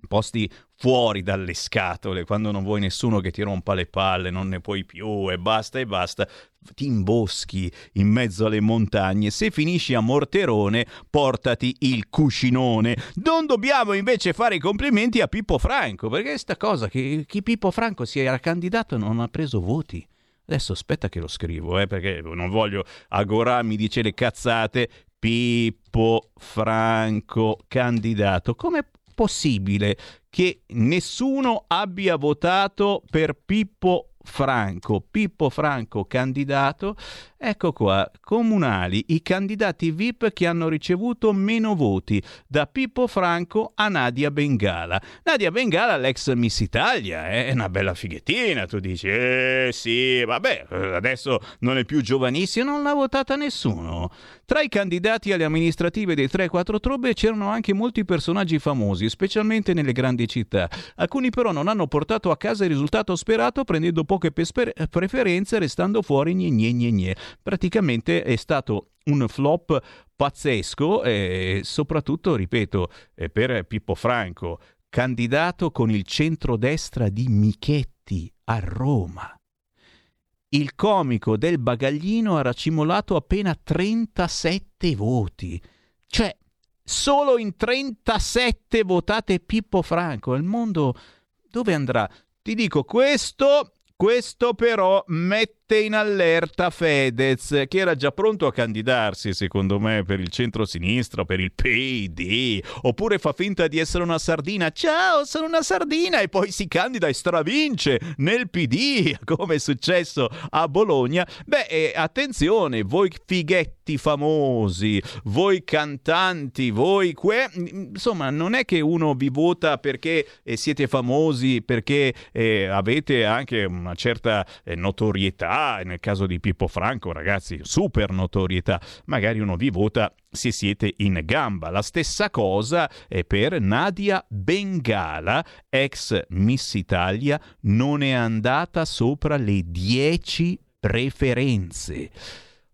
posti fuori dalle scatole, quando non vuoi nessuno che ti rompa le palle, non ne puoi più e basta e basta, ti imboschi in mezzo alle montagne. Se finisci a Morterone, portati il cuscinone. Non dobbiamo invece fare i complimenti a Pippo Franco, perché sta cosa che, che Pippo Franco si era candidato non ha preso voti. Adesso aspetta che lo scrivo, eh, perché non voglio Agorà mi dice le cazzate. Pippo Franco candidato. Come possibile che nessuno abbia votato per Pippo Franco, Pippo Franco candidato, ecco qua, comunali, i candidati VIP che hanno ricevuto meno voti, da Pippo Franco a Nadia Bengala. Nadia Bengala, l'ex Miss Italia, eh, è una bella fighettina, tu dici, eh sì, vabbè, adesso non è più giovanissima, non l'ha votata nessuno. Tra i candidati alle amministrative dei 3-4 Trobbe c'erano anche molti personaggi famosi, specialmente nelle grandi città. Alcuni però non hanno portato a casa il risultato sperato prendendo poche preferenze restando fuori gne gne gne gne. Praticamente è stato un flop pazzesco e soprattutto, ripeto, per Pippo Franco, candidato con il centrodestra di Michetti a Roma. Il comico del bagaglino ha racimolato appena 37 voti. Cioè, solo in 37 votate Pippo Franco. Il mondo dove andrà? Ti dico questo, questo però mette mette in allerta Fedez, che era già pronto a candidarsi, secondo me, per il centro-sinistra, per il PD, oppure fa finta di essere una sardina. Ciao, sono una sardina e poi si candida e stravince nel PD, [LAUGHS] come è successo a Bologna. Beh, eh, attenzione, voi fighetti famosi, voi cantanti, voi que... insomma, non è che uno vi vota perché eh, siete famosi, perché eh, avete anche una certa eh, notorietà nel caso di Pippo Franco, ragazzi, super notorietà, magari uno vi vota se siete in gamba. La stessa cosa è per Nadia Bengala, ex Miss Italia, non è andata sopra le 10 preferenze.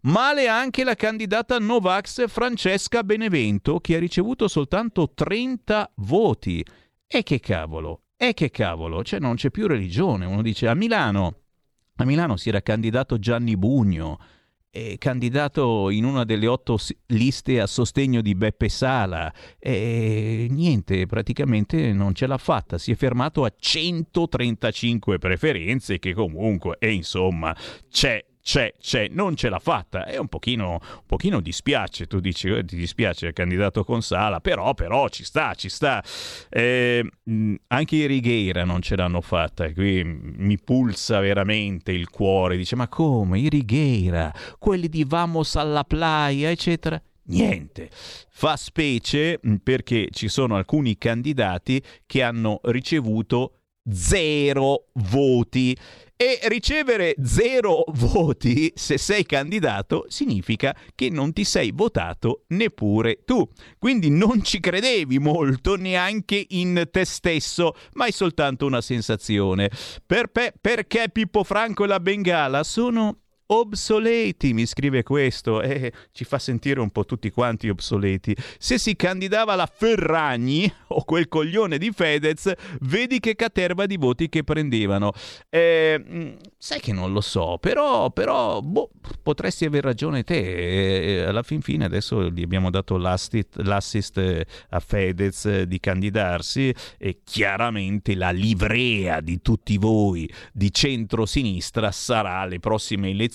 Male anche la candidata Novax Francesca Benevento, che ha ricevuto soltanto 30 voti. E che cavolo, e che cavolo, cioè non c'è più religione. Uno dice a Milano a Milano si era candidato Gianni Bugno, eh, candidato in una delle otto liste a sostegno di Beppe Sala. E niente, praticamente non ce l'ha fatta, si è fermato a 135 preferenze che comunque, e insomma, c'è c'è, c'è, non ce l'ha fatta. E un pochino, un pochino dispiace, tu dici, eh, ti dispiace il candidato con Sala, però, però ci sta, ci sta. Eh, anche i Righeira non ce l'hanno fatta, qui mi pulsa veramente il cuore. Dice, ma come, i Righeira, quelli di Vamos alla playa, eccetera. Niente. Fa specie perché ci sono alcuni candidati che hanno ricevuto zero voti. E ricevere zero voti se sei candidato significa che non ti sei votato neppure tu. Quindi non ci credevi molto neanche in te stesso, ma è soltanto una sensazione. Per pe- perché Pippo Franco e la Bengala sono obsoleti, mi scrive questo, e eh, ci fa sentire un po' tutti quanti obsoleti. Se si candidava la Ferragni o quel coglione di Fedez, vedi che caterva di voti che prendevano. Eh, sai che non lo so, però, però boh, potresti aver ragione te. Eh, alla fin fine adesso gli abbiamo dato l'assist, l'assist eh, a Fedez eh, di candidarsi e chiaramente la livrea di tutti voi di centro-sinistra sarà alle prossime elezioni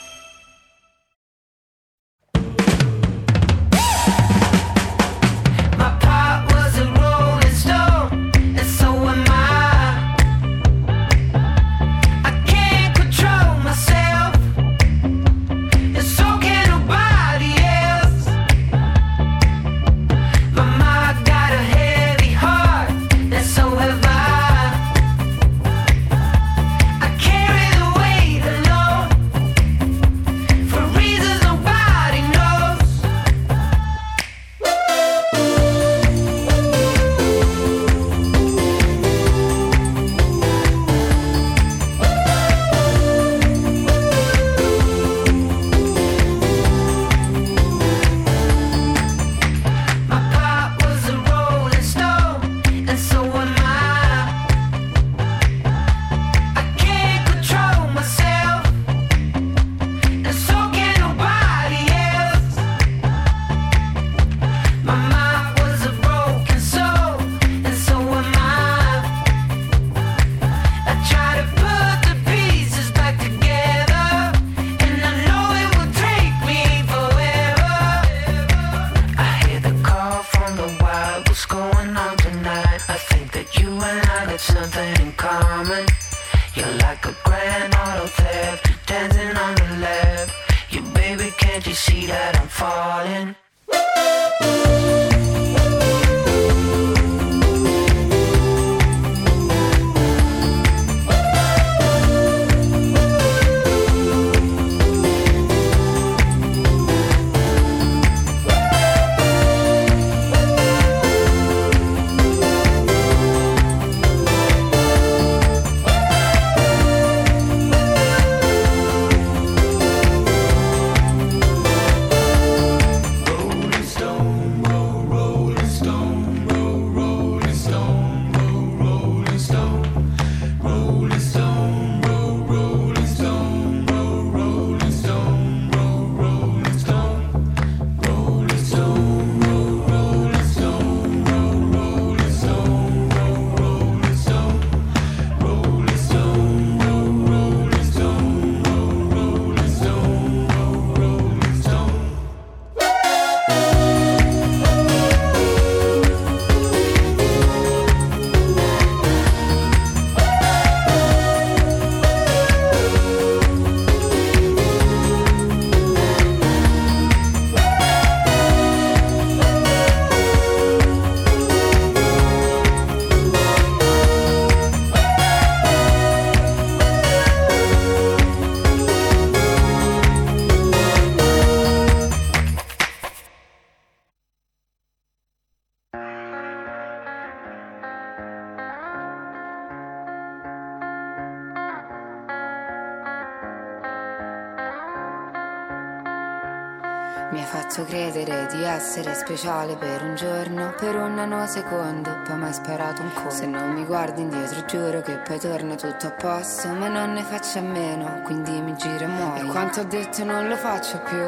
Essere speciale per un giorno, per un nanosecondo, poi mi hai sparato un colpo. Se non mi guardi indietro giuro che poi torna tutto a posto, ma non ne faccio a meno, quindi mi giro e muoio. E quanto ho detto non lo faccio più,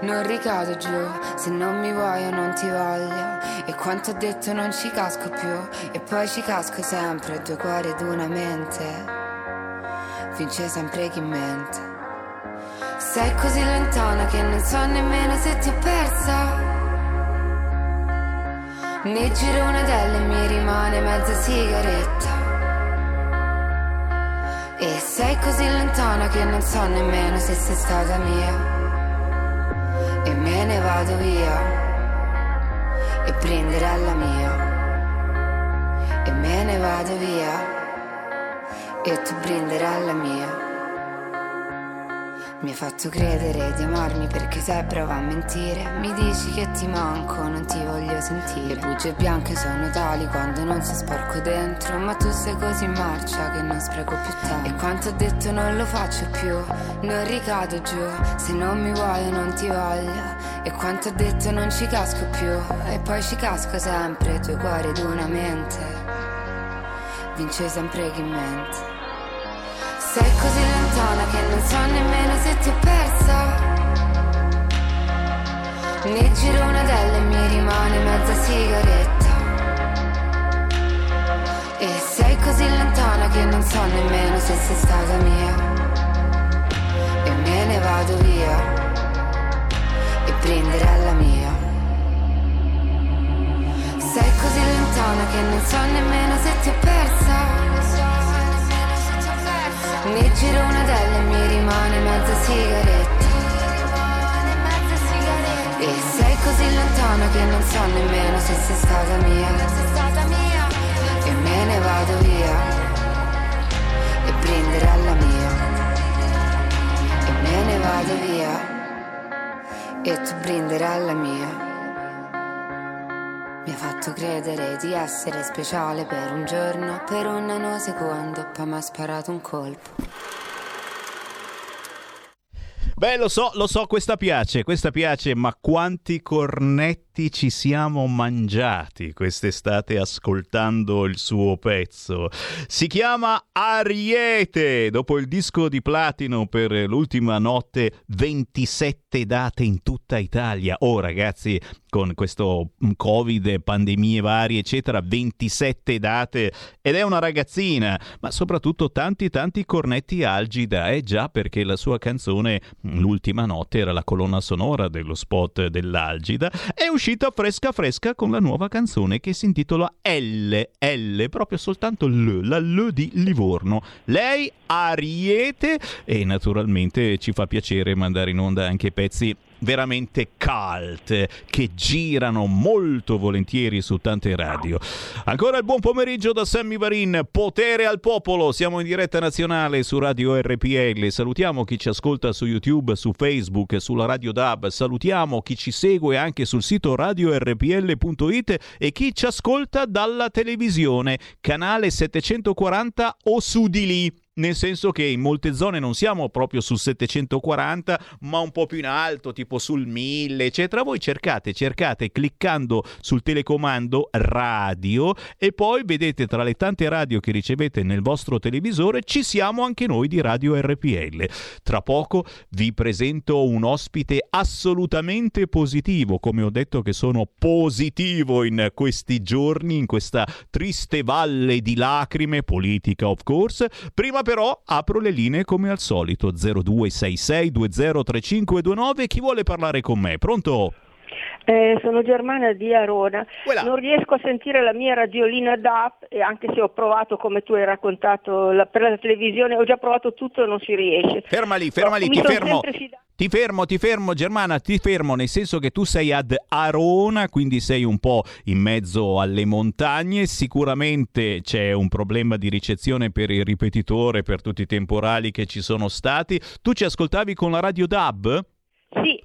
non ricado giù, se non mi vuoi io non ti voglio. E quanto ho detto non ci casco più, e poi ci casco sempre, due cuori ed una mente. Vince sempre chi mente. Sei così lontana che non so nemmeno se ti ho persa. Mi giro una delle e mi rimane mezza sigaretta. E sei così lontana che non so nemmeno se sei stata mia. E me ne vado via. E prenderai mia. E me ne vado via. E tu prenderai la mia. Mi hai fatto credere di amarmi perché sei brava a mentire. Mi dici che ti manco, non ti voglio sentire. Le bugie bianche sono tali quando non si sporco dentro. Ma tu sei così in marcia che non spreco più tempo. E quanto ho detto non lo faccio più, non ricado giù. Se non mi vuoi non ti voglio. E quanto ho detto non ci casco più. E poi ci casco sempre, due cuori ed una mente. Vince sempre chi mente. Sei così lontana che non so nemmeno se ti ho persa. Mi giro una delle e mi rimane mezza sigaretta. E sei così lontana che non so nemmeno se sei stata mia. E me ne vado via. E prenderai la mia. Sei così lontana che non so nemmeno se ti ho persa. Mi giro una delle e mi rimane mezza sigaretta. E sei così lontana che non so nemmeno se sei stata mia. E me ne vado via. E prenderai la mia. E me ne vado via. E tu prenderai la mia. Mi ha fatto credere di essere speciale per un giorno, per un nanosecondo, poi mi ha sparato un colpo. Beh, lo so, lo so, questa piace, questa piace, ma quanti cornetti ci siamo mangiati quest'estate ascoltando il suo pezzo. Si chiama Ariete, dopo il disco di platino per l'ultima notte, 27 date in tutta Italia. Oh ragazzi, con questo Covid, pandemie varie, eccetera, 27 date ed è una ragazzina, ma soprattutto tanti tanti cornetti algida, eh già perché la sua canzone L'ultima notte era la colonna sonora dello spot dell'Algida, è uscita fresca fresca con la nuova canzone che si intitola L, L, proprio soltanto L, la L di Livorno. Lei Ariete e naturalmente ci fa piacere mandare in onda anche pezzi veramente cult che girano molto volentieri su tante radio. Ancora il buon pomeriggio da Sammy Varin, potere al popolo, siamo in diretta nazionale su Radio RPL, salutiamo chi ci ascolta su YouTube, su Facebook, sulla Radio DAB, salutiamo chi ci segue anche sul sito radiorpl.it e chi ci ascolta dalla televisione, canale 740 o su di lì nel senso che in molte zone non siamo proprio sul 740, ma un po' più in alto, tipo sul 1000, eccetera. Voi cercate, cercate cliccando sul telecomando radio e poi vedete tra le tante radio che ricevete nel vostro televisore ci siamo anche noi di Radio RPL. Tra poco vi presento un ospite assolutamente positivo, come ho detto che sono positivo in questi giorni, in questa triste valle di lacrime, politica of course. Prima però apro le linee come al solito 0266 203529 chi vuole parlare con me pronto? Eh, sono Germana di Arona, Quella. non riesco a sentire la mia radiolina DAP e anche se ho provato come tu hai raccontato la, per la televisione, ho già provato tutto e non si riesce. Ferma lì, ferma lì, ti fermo. Ti fermo, ti fermo Germana, ti fermo nel senso che tu sei ad Arona, quindi sei un po' in mezzo alle montagne, sicuramente c'è un problema di ricezione per il ripetitore, per tutti i temporali che ci sono stati. Tu ci ascoltavi con la radio DAB?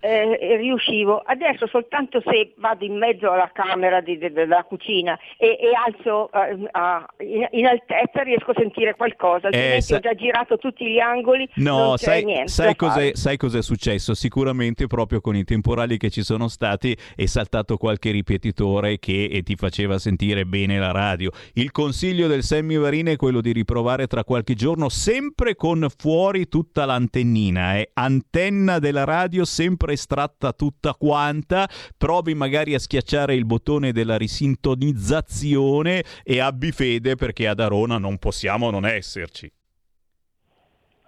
Eh, riuscivo, adesso soltanto se vado in mezzo alla camera di, de, della cucina e, e alzo uh, uh, in, in, altezza riesco a sentire qualcosa, eh, sa- ho già girato tutti gli angoli, no, sai, niente. Sai cos'è, sai cos'è successo? Sicuramente proprio con i temporali che ci sono stati è saltato qualche ripetitore che ti faceva sentire bene la radio. Il consiglio del Sammy Varine è quello di riprovare tra qualche giorno sempre con fuori tutta l'antennina, eh? antenna della radio sempre estratta tutta quanta, provi magari a schiacciare il bottone della risintonizzazione e abbi fede perché ad Arona non possiamo non esserci.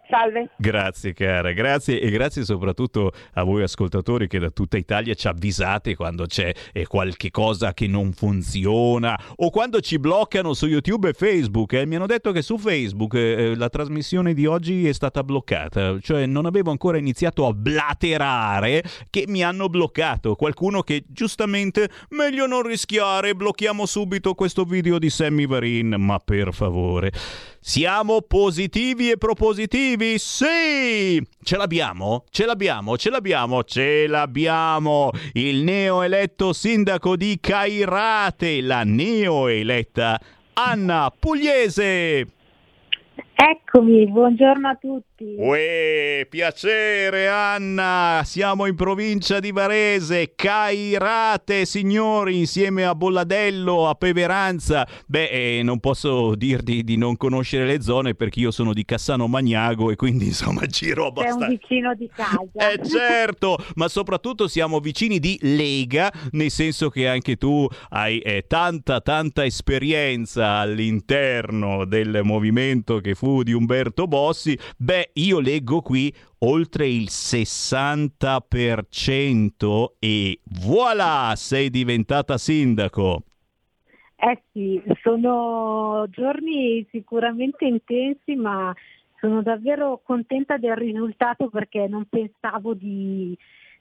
Salve. Grazie cara, grazie e grazie soprattutto a voi ascoltatori che da tutta Italia ci avvisate quando c'è eh, qualche cosa che non funziona o quando ci bloccano su YouTube e Facebook. Eh. Mi hanno detto che su Facebook eh, eh, la trasmissione di oggi è stata bloccata, cioè non avevo ancora iniziato a blaterare che mi hanno bloccato. Qualcuno che giustamente meglio non rischiare, blocchiamo subito questo video di Sammy Varin, ma per favore. Siamo positivi e propositivi? Sì! Ce l'abbiamo? Ce l'abbiamo? Ce l'abbiamo? Ce l'abbiamo! Il neoeletto sindaco di Cairate, la neoeletta Anna Pugliese! Eccomi, buongiorno a tutti. Uè, piacere Anna, siamo in provincia di Varese, Cairate signori, insieme a Bolladello, a Peveranza. Beh, eh, non posso dirti di non conoscere le zone perché io sono di Cassano Magnago e quindi [LAUGHS] insomma giro abbastanza. Sei un vicino di casa. Eh certo, ma soprattutto siamo vicini di Lega, nel senso che anche tu hai eh, tanta tanta esperienza all'interno del movimento che fu fu di Umberto Bossi, beh, io leggo qui oltre il 60% e voilà, sei diventata sindaco. Eh sì, sono giorni sicuramente intensi, ma sono davvero contenta del risultato perché non pensavo di,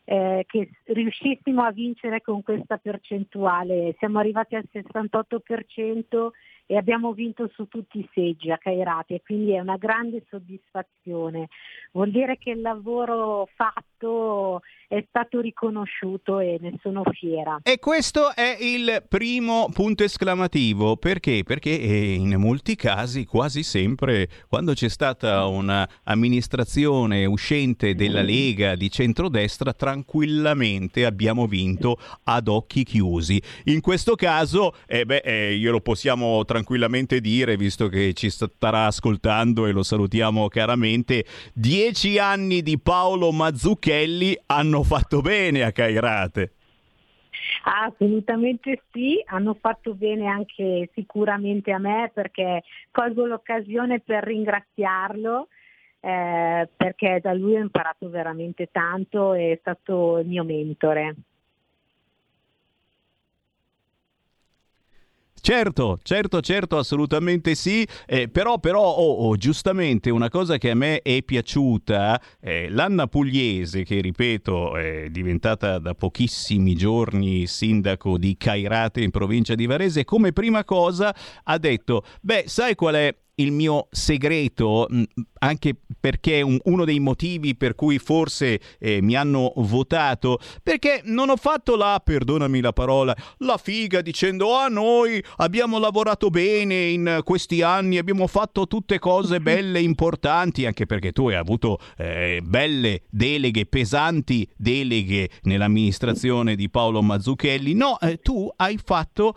eh, che riuscissimo a vincere con questa percentuale. Siamo arrivati al 68% e abbiamo vinto su tutti i seggi a Cairati e quindi è una grande soddisfazione. Vuol dire che il lavoro fatto è stato riconosciuto e ne sono fiera. E questo è il primo punto esclamativo, perché? Perché eh, in molti casi, quasi sempre, quando c'è stata un'amministrazione uscente della Lega di centrodestra, tranquillamente abbiamo vinto ad occhi chiusi. In questo caso, eh beh, eh, glielo possiamo tranquillamente dire, visto che ci starà ascoltando e lo salutiamo caramente, dieci anni di Paolo Mazzucchelli hanno fatto bene a Cairate. Assolutamente sì, hanno fatto bene anche sicuramente a me perché colgo l'occasione per ringraziarlo eh, perché da lui ho imparato veramente tanto, è stato il mio mentore. Certo, certo, certo, assolutamente sì, eh, però, però oh, oh, giustamente una cosa che a me è piaciuta, eh, l'Anna Pugliese, che ripeto è diventata da pochissimi giorni sindaco di Cairate in provincia di Varese, come prima cosa ha detto, beh, sai qual è il mio segreto, mm, anche perché un, uno dei motivi per cui forse eh, mi hanno votato, perché non ho fatto la, perdonami la parola, la figa dicendo ah noi abbiamo lavorato bene in questi anni, abbiamo fatto tutte cose [LAUGHS] belle, importanti, anche perché tu hai avuto eh, belle deleghe, pesanti deleghe nell'amministrazione di Paolo Mazzucchelli. No, eh, tu hai fatto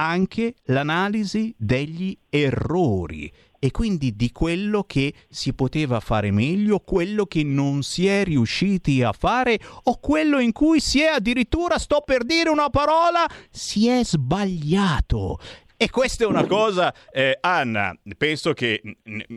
anche l'analisi degli errori e quindi di quello che si poteva fare meglio, quello che non si è riusciti a fare o quello in cui si è addirittura, sto per dire una parola, si è sbagliato. E questa è una cosa, eh, Anna, penso che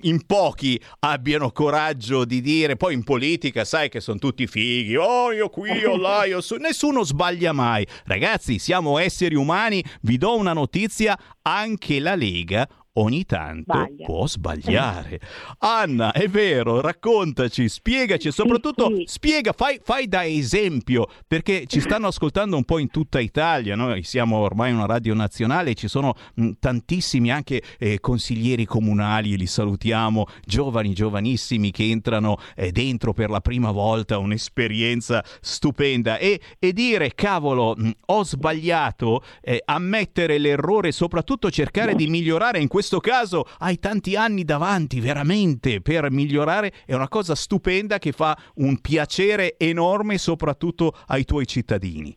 in pochi abbiano coraggio di dire, poi in politica sai che sono tutti fighi, oh io qui, io [LAUGHS] là, io su, nessuno sbaglia mai. Ragazzi, siamo esseri umani, vi do una notizia, anche la Lega ogni tanto Sbaglia. può sbagliare. Anna, è vero, raccontaci, spiegaci, e soprattutto sì. spiega, fai, fai da esempio, perché ci [LAUGHS] stanno ascoltando un po' in tutta Italia, noi siamo ormai una radio nazionale, ci sono mh, tantissimi anche eh, consiglieri comunali, li salutiamo, giovani, giovanissimi che entrano eh, dentro per la prima volta, un'esperienza stupenda e, e dire cavolo, mh, ho sbagliato, eh, ammettere l'errore, soprattutto cercare di migliorare, in questo caso hai tanti anni davanti veramente per migliorare, è una cosa stupenda che fa un piacere enorme soprattutto ai tuoi cittadini.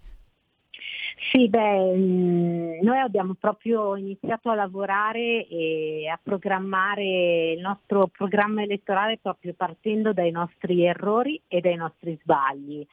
Sì, beh, mh, noi abbiamo proprio iniziato a lavorare e a programmare il nostro programma elettorale proprio partendo dai nostri errori e dai nostri sbagli.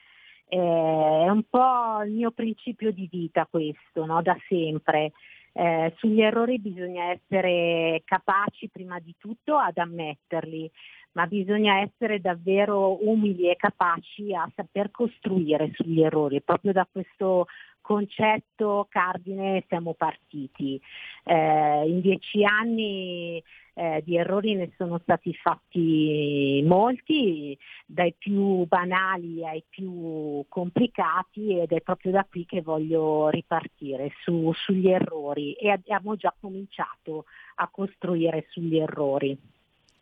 Eh, è un po' il mio principio di vita questo, no? da sempre. Eh, sugli errori bisogna essere capaci prima di tutto ad ammetterli, ma bisogna essere davvero umili e capaci a saper costruire sugli errori. Proprio da questo concetto cardine siamo partiti. Eh, in dieci anni eh, di errori ne sono stati fatti molti, dai più banali ai più complicati ed è proprio da qui che voglio ripartire su, sugli errori e abbiamo già cominciato a costruire sugli errori.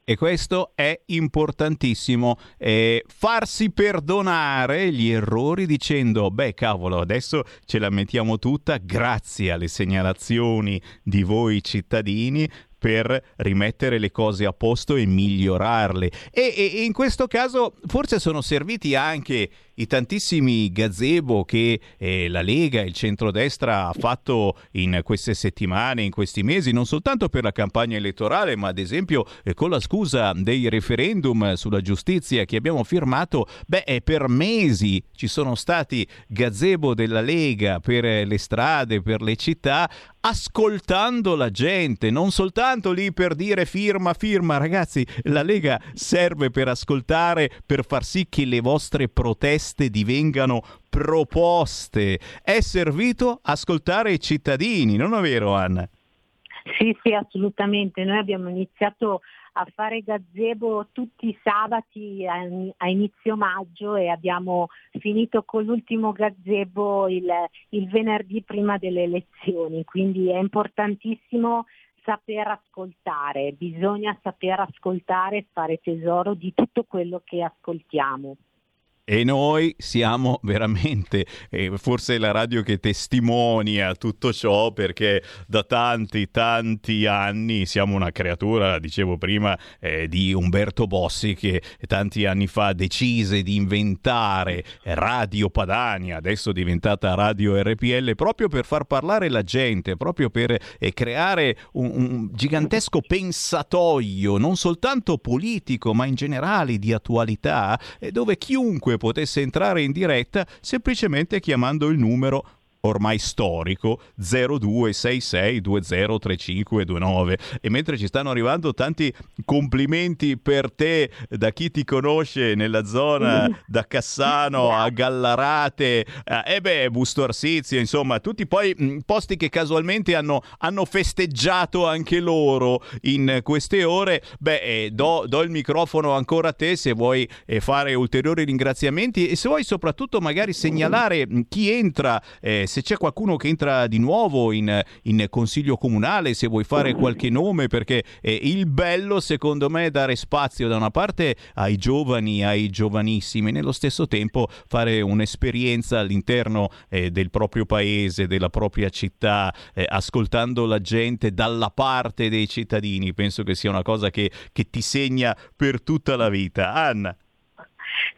E questo è importantissimo, eh, farsi perdonare gli errori dicendo, beh cavolo, adesso ce la mettiamo tutta grazie alle segnalazioni di voi cittadini per rimettere le cose a posto e migliorarle. E, e, e in questo caso forse sono serviti anche i tantissimi gazebo che eh, la Lega e il centrodestra ha fatto in queste settimane, in questi mesi, non soltanto per la campagna elettorale, ma ad esempio eh, con la scusa dei referendum sulla giustizia che abbiamo firmato, beh, eh, per mesi ci sono stati gazebo della Lega per le strade, per le città, ascoltando la gente, non soltanto lì per dire firma, firma, ragazzi, la Lega serve per ascoltare, per far sì che le vostre proteste divengano proposte. È servito ascoltare i cittadini, non è vero Anna? Sì, sì, assolutamente. Noi abbiamo iniziato a fare gazebo tutti i sabati a inizio maggio e abbiamo finito con l'ultimo gazebo il, il venerdì prima delle elezioni, quindi è importantissimo saper ascoltare, bisogna saper ascoltare e fare tesoro di tutto quello che ascoltiamo. E noi siamo veramente, eh, forse la radio che testimonia tutto ciò perché da tanti, tanti anni siamo una creatura, dicevo prima, eh, di Umberto Bossi che tanti anni fa decise di inventare Radio Padania, adesso diventata Radio RPL, proprio per far parlare la gente, proprio per eh, creare un, un gigantesco pensatoio, non soltanto politico, ma in generale di attualità, eh, dove chiunque potesse entrare in diretta semplicemente chiamando il numero ormai storico 0266203529 e mentre ci stanno arrivando tanti complimenti per te da chi ti conosce nella zona [LAUGHS] da Cassano a Gallarate e eh, beh Busto Arsizio insomma tutti poi mh, posti che casualmente hanno, hanno, festeggiato anche loro in queste ore. Beh eh, do, do, il microfono ancora a te se vuoi eh, fare ulteriori ringraziamenti e se vuoi soprattutto magari segnalare mh, chi entra eh, se c'è qualcuno che entra di nuovo in, in, consiglio comunale, se vuoi fare qualche nome, perché eh, il bello secondo me è dare spazio da una parte ai giovani, ai giovanissimi, nello stesso tempo fare un'esperienza all'interno eh, del proprio paese, della propria città, eh, ascoltando la gente dalla parte dei cittadini. Penso che sia una cosa che, che ti segna per tutta la vita. Anna.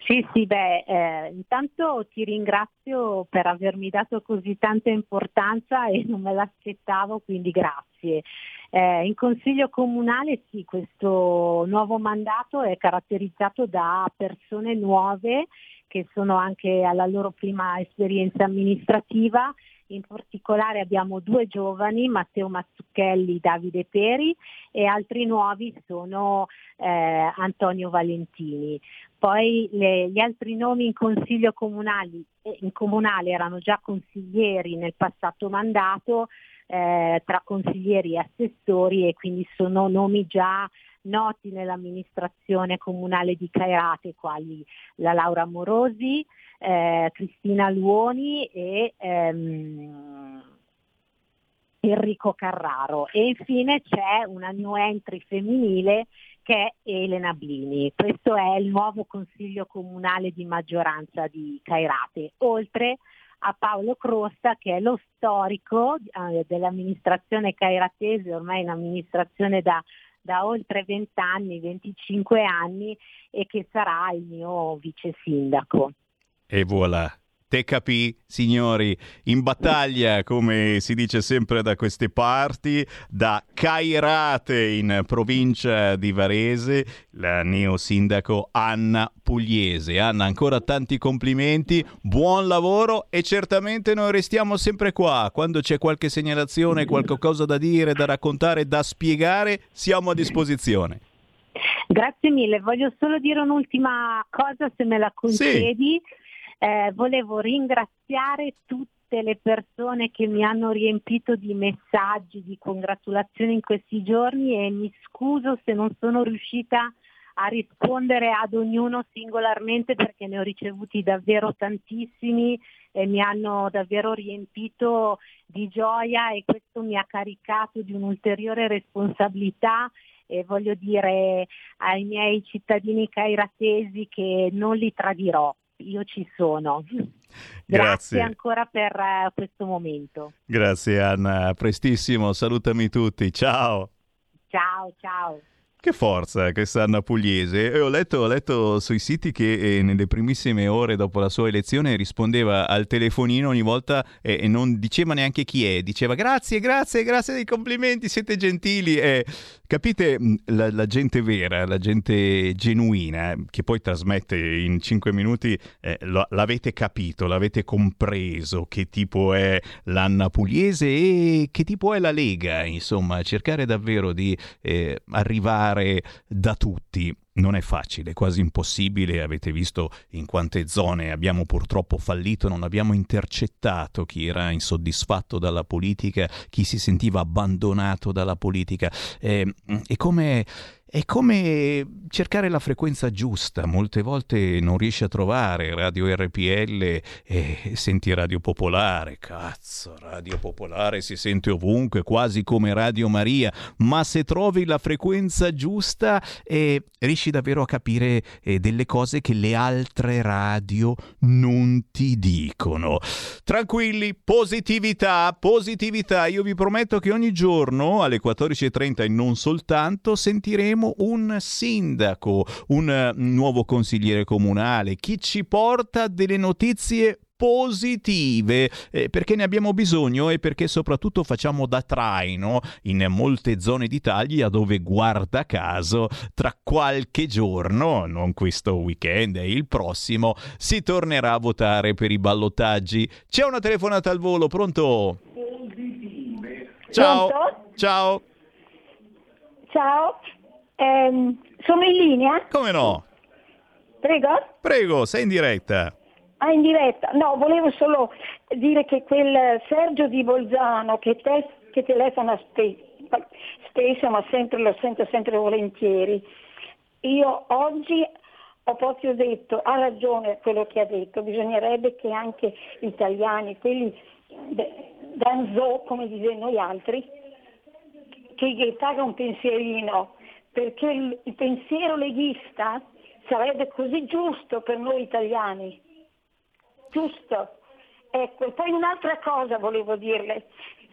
Sì, sì, beh, eh, intanto ti ringrazio per avermi dato così tanta importanza e non me l'aspettavo, quindi grazie. Eh, in Consiglio Comunale sì, questo nuovo mandato è caratterizzato da persone nuove che sono anche alla loro prima esperienza amministrativa. In particolare abbiamo due giovani, Matteo Mazzucchelli, Davide Peri e altri nuovi sono eh, Antonio Valentini. Poi le, gli altri nomi in consiglio comunale, in comunale erano già consiglieri nel passato mandato, eh, tra consiglieri e assessori e quindi sono nomi già noti nell'amministrazione comunale di Cairate, quali la Laura Morosi, eh, Cristina Luoni e ehm, Enrico Carraro. E infine c'è una new entry femminile che è Elena Blini. Questo è il nuovo consiglio comunale di maggioranza di Cairate, oltre a Paolo Crosta che è lo storico eh, dell'amministrazione cairatese, ormai un'amministrazione da da oltre 20 anni, 25 anni e che sarà il mio vice sindaco. E voilà, Te capì, signori, in battaglia, come si dice sempre da queste parti, da Cairate in provincia di Varese, la neo sindaco Anna Pugliese. Anna, ancora tanti complimenti, buon lavoro e certamente noi restiamo sempre qua. Quando c'è qualche segnalazione, qualcosa da dire, da raccontare, da spiegare, siamo a disposizione. Grazie mille, voglio solo dire un'ultima cosa se me la concedi. Sì. Eh, volevo ringraziare tutte le persone che mi hanno riempito di messaggi, di congratulazioni in questi giorni e mi scuso se non sono riuscita a rispondere ad ognuno singolarmente perché ne ho ricevuti davvero tantissimi e mi hanno davvero riempito di gioia e questo mi ha caricato di un'ulteriore responsabilità e voglio dire ai miei cittadini cairatesi che non li tradirò io ci sono. Grazie, Grazie ancora per uh, questo momento. Grazie Anna, prestissimo, salutami tutti, ciao. Ciao, ciao. Che forza questa Anna Pugliese. E ho letto, ho letto sui siti che eh, nelle primissime ore dopo la sua elezione rispondeva al telefonino ogni volta eh, e non diceva neanche chi è, diceva grazie, grazie, grazie dei complimenti, siete gentili. Eh, capite la, la, gente vera, la gente genuina, che poi trasmette in cinque minuti, eh, lo, l'avete capito, l'avete compreso che tipo è l'Anna Pugliese e che tipo è la Lega, insomma, cercare davvero di eh, arrivare fare da tutti. Non è facile, quasi impossibile, avete visto in quante zone abbiamo purtroppo fallito, non abbiamo intercettato chi era insoddisfatto dalla politica, chi si sentiva abbandonato dalla politica. Eh, e come è come cercare la frequenza giusta, molte volte non riesci a trovare Radio RPL e senti Radio Popolare, cazzo, Radio Popolare si sente ovunque, quasi come Radio Maria, ma se trovi la frequenza giusta eh, riesci davvero a capire eh, delle cose che le altre radio non ti dicono. Tranquilli, positività, positività, io vi prometto che ogni giorno alle 14.30 e non soltanto sentiremo avremo un sindaco, un nuovo consigliere comunale, chi ci porta delle notizie positive eh, perché ne abbiamo bisogno e perché soprattutto facciamo da traino in molte zone d'Italia dove guarda caso tra qualche giorno, non questo weekend e il prossimo, si tornerà a votare per i ballottaggi. C'è una telefonata al volo, pronto? Ciao. Pronto? Ciao. Ciao. Eh, sono in linea? Come no? Prego? Prego, sei in diretta. Ah, in diretta. No, volevo solo dire che quel Sergio di Bolzano che, te, che telefona spe, spesso, ma sempre, lo sento sempre volentieri, io oggi ho proprio detto, ha ragione quello che ha detto, bisognerebbe che anche gli italiani, quelli danzo, come dite noi altri, che gli paga un pensierino perché il, il pensiero leghista sarebbe così giusto per noi italiani. Giusto. Ecco, e poi un'altra cosa volevo dirle,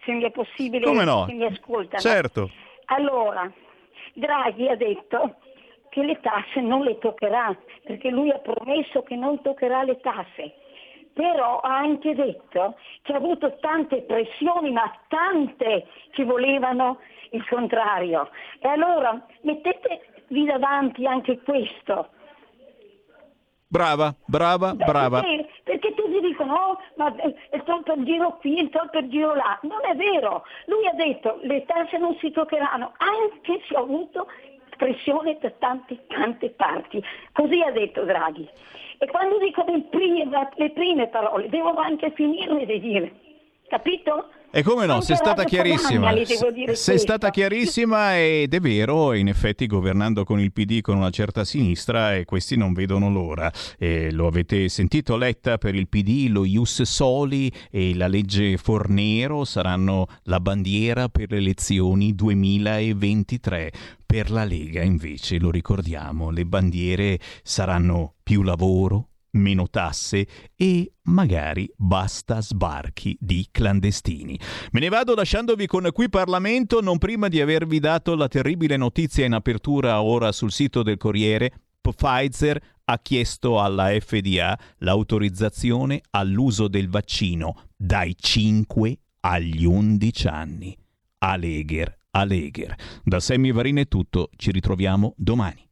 se mi è possibile, Come no? se mi ascoltano. Certo. Allora, Draghi ha detto che le tasse non le toccherà, perché lui ha promesso che non toccherà le tasse. Però ha anche detto che ha avuto tante pressioni, ma tante che volevano il contrario. E allora mettetevi davanti anche questo. Brava, brava, Beh, brava. Perché, perché tutti dicono, oh, ma è tolto il giro qui, è tolto il giro là. Non è vero. Lui ha detto, le tasse non si toccheranno, anche se ho avuto pressione da tante, tante parti. Così ha detto Draghi. E quando dico prime, le prime parole, devo anche finirle di dire. Capito? E come no, sei stata chiarissima. Sei stata chiarissima ed è vero, in effetti governando con il PD con una certa sinistra e questi non vedono l'ora. E lo avete sentito Letta per il PD, lo Ius Soli e la legge Fornero saranno la bandiera per le elezioni 2023. Per la Lega invece, lo ricordiamo, le bandiere saranno più lavoro, meno tasse e magari basta sbarchi di clandestini. Me ne vado lasciandovi con qui Parlamento non prima di avervi dato la terribile notizia in apertura ora sul sito del Corriere. Pfizer ha chiesto alla FDA l'autorizzazione all'uso del vaccino dai 5 agli 11 anni. Alegher, Alegher. Da Sammy Varine è tutto, ci ritroviamo domani.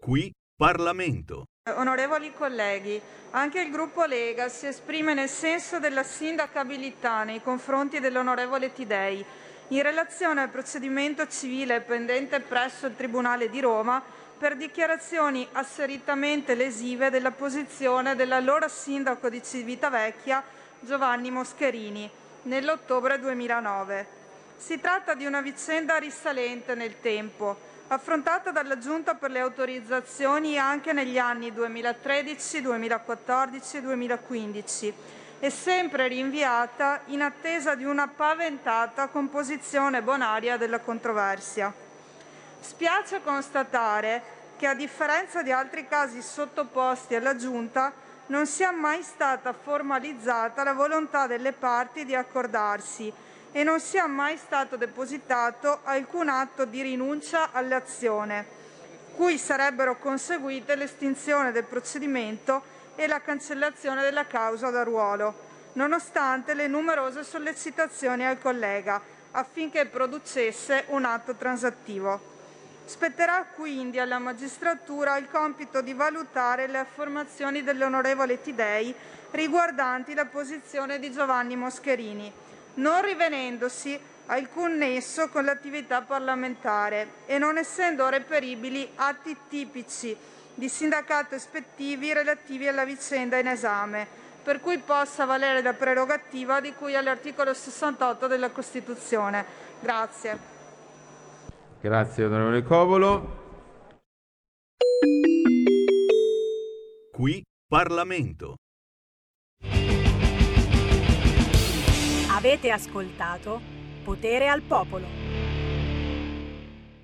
Qui Parlamento. Onorevoli colleghi, anche il gruppo Lega si esprime nel senso della sindacabilità nei confronti dell'onorevole Tidei in relazione al procedimento civile pendente presso il Tribunale di Roma per dichiarazioni asseritamente lesive della posizione dell'allora sindaco di Civitavecchia Giovanni Moscherini nell'ottobre 2009. Si tratta di una vicenda risalente nel tempo affrontata dalla Giunta per le autorizzazioni anche negli anni 2013, 2014 e 2015 e sempre rinviata in attesa di una paventata composizione bonaria della controversia. Spiace constatare che a differenza di altri casi sottoposti alla Giunta non sia mai stata formalizzata la volontà delle parti di accordarsi e non sia mai stato depositato alcun atto di rinuncia all'azione, cui sarebbero conseguite l'estinzione del procedimento e la cancellazione della causa da ruolo, nonostante le numerose sollecitazioni al collega affinché producesse un atto transattivo. Spetterà quindi alla magistratura il compito di valutare le affermazioni dell'onorevole Tidei riguardanti la posizione di Giovanni Moscherini, non rivenendosi alcun nesso con l'attività parlamentare e non essendo reperibili atti tipici di sindacato ispettivi relativi alla vicenda in esame, per cui possa valere la prerogativa di cui all'articolo 68 della Costituzione. Grazie. Grazie onorevole Covolo. Qui Parlamento. Avete ascoltato Potere al Popolo.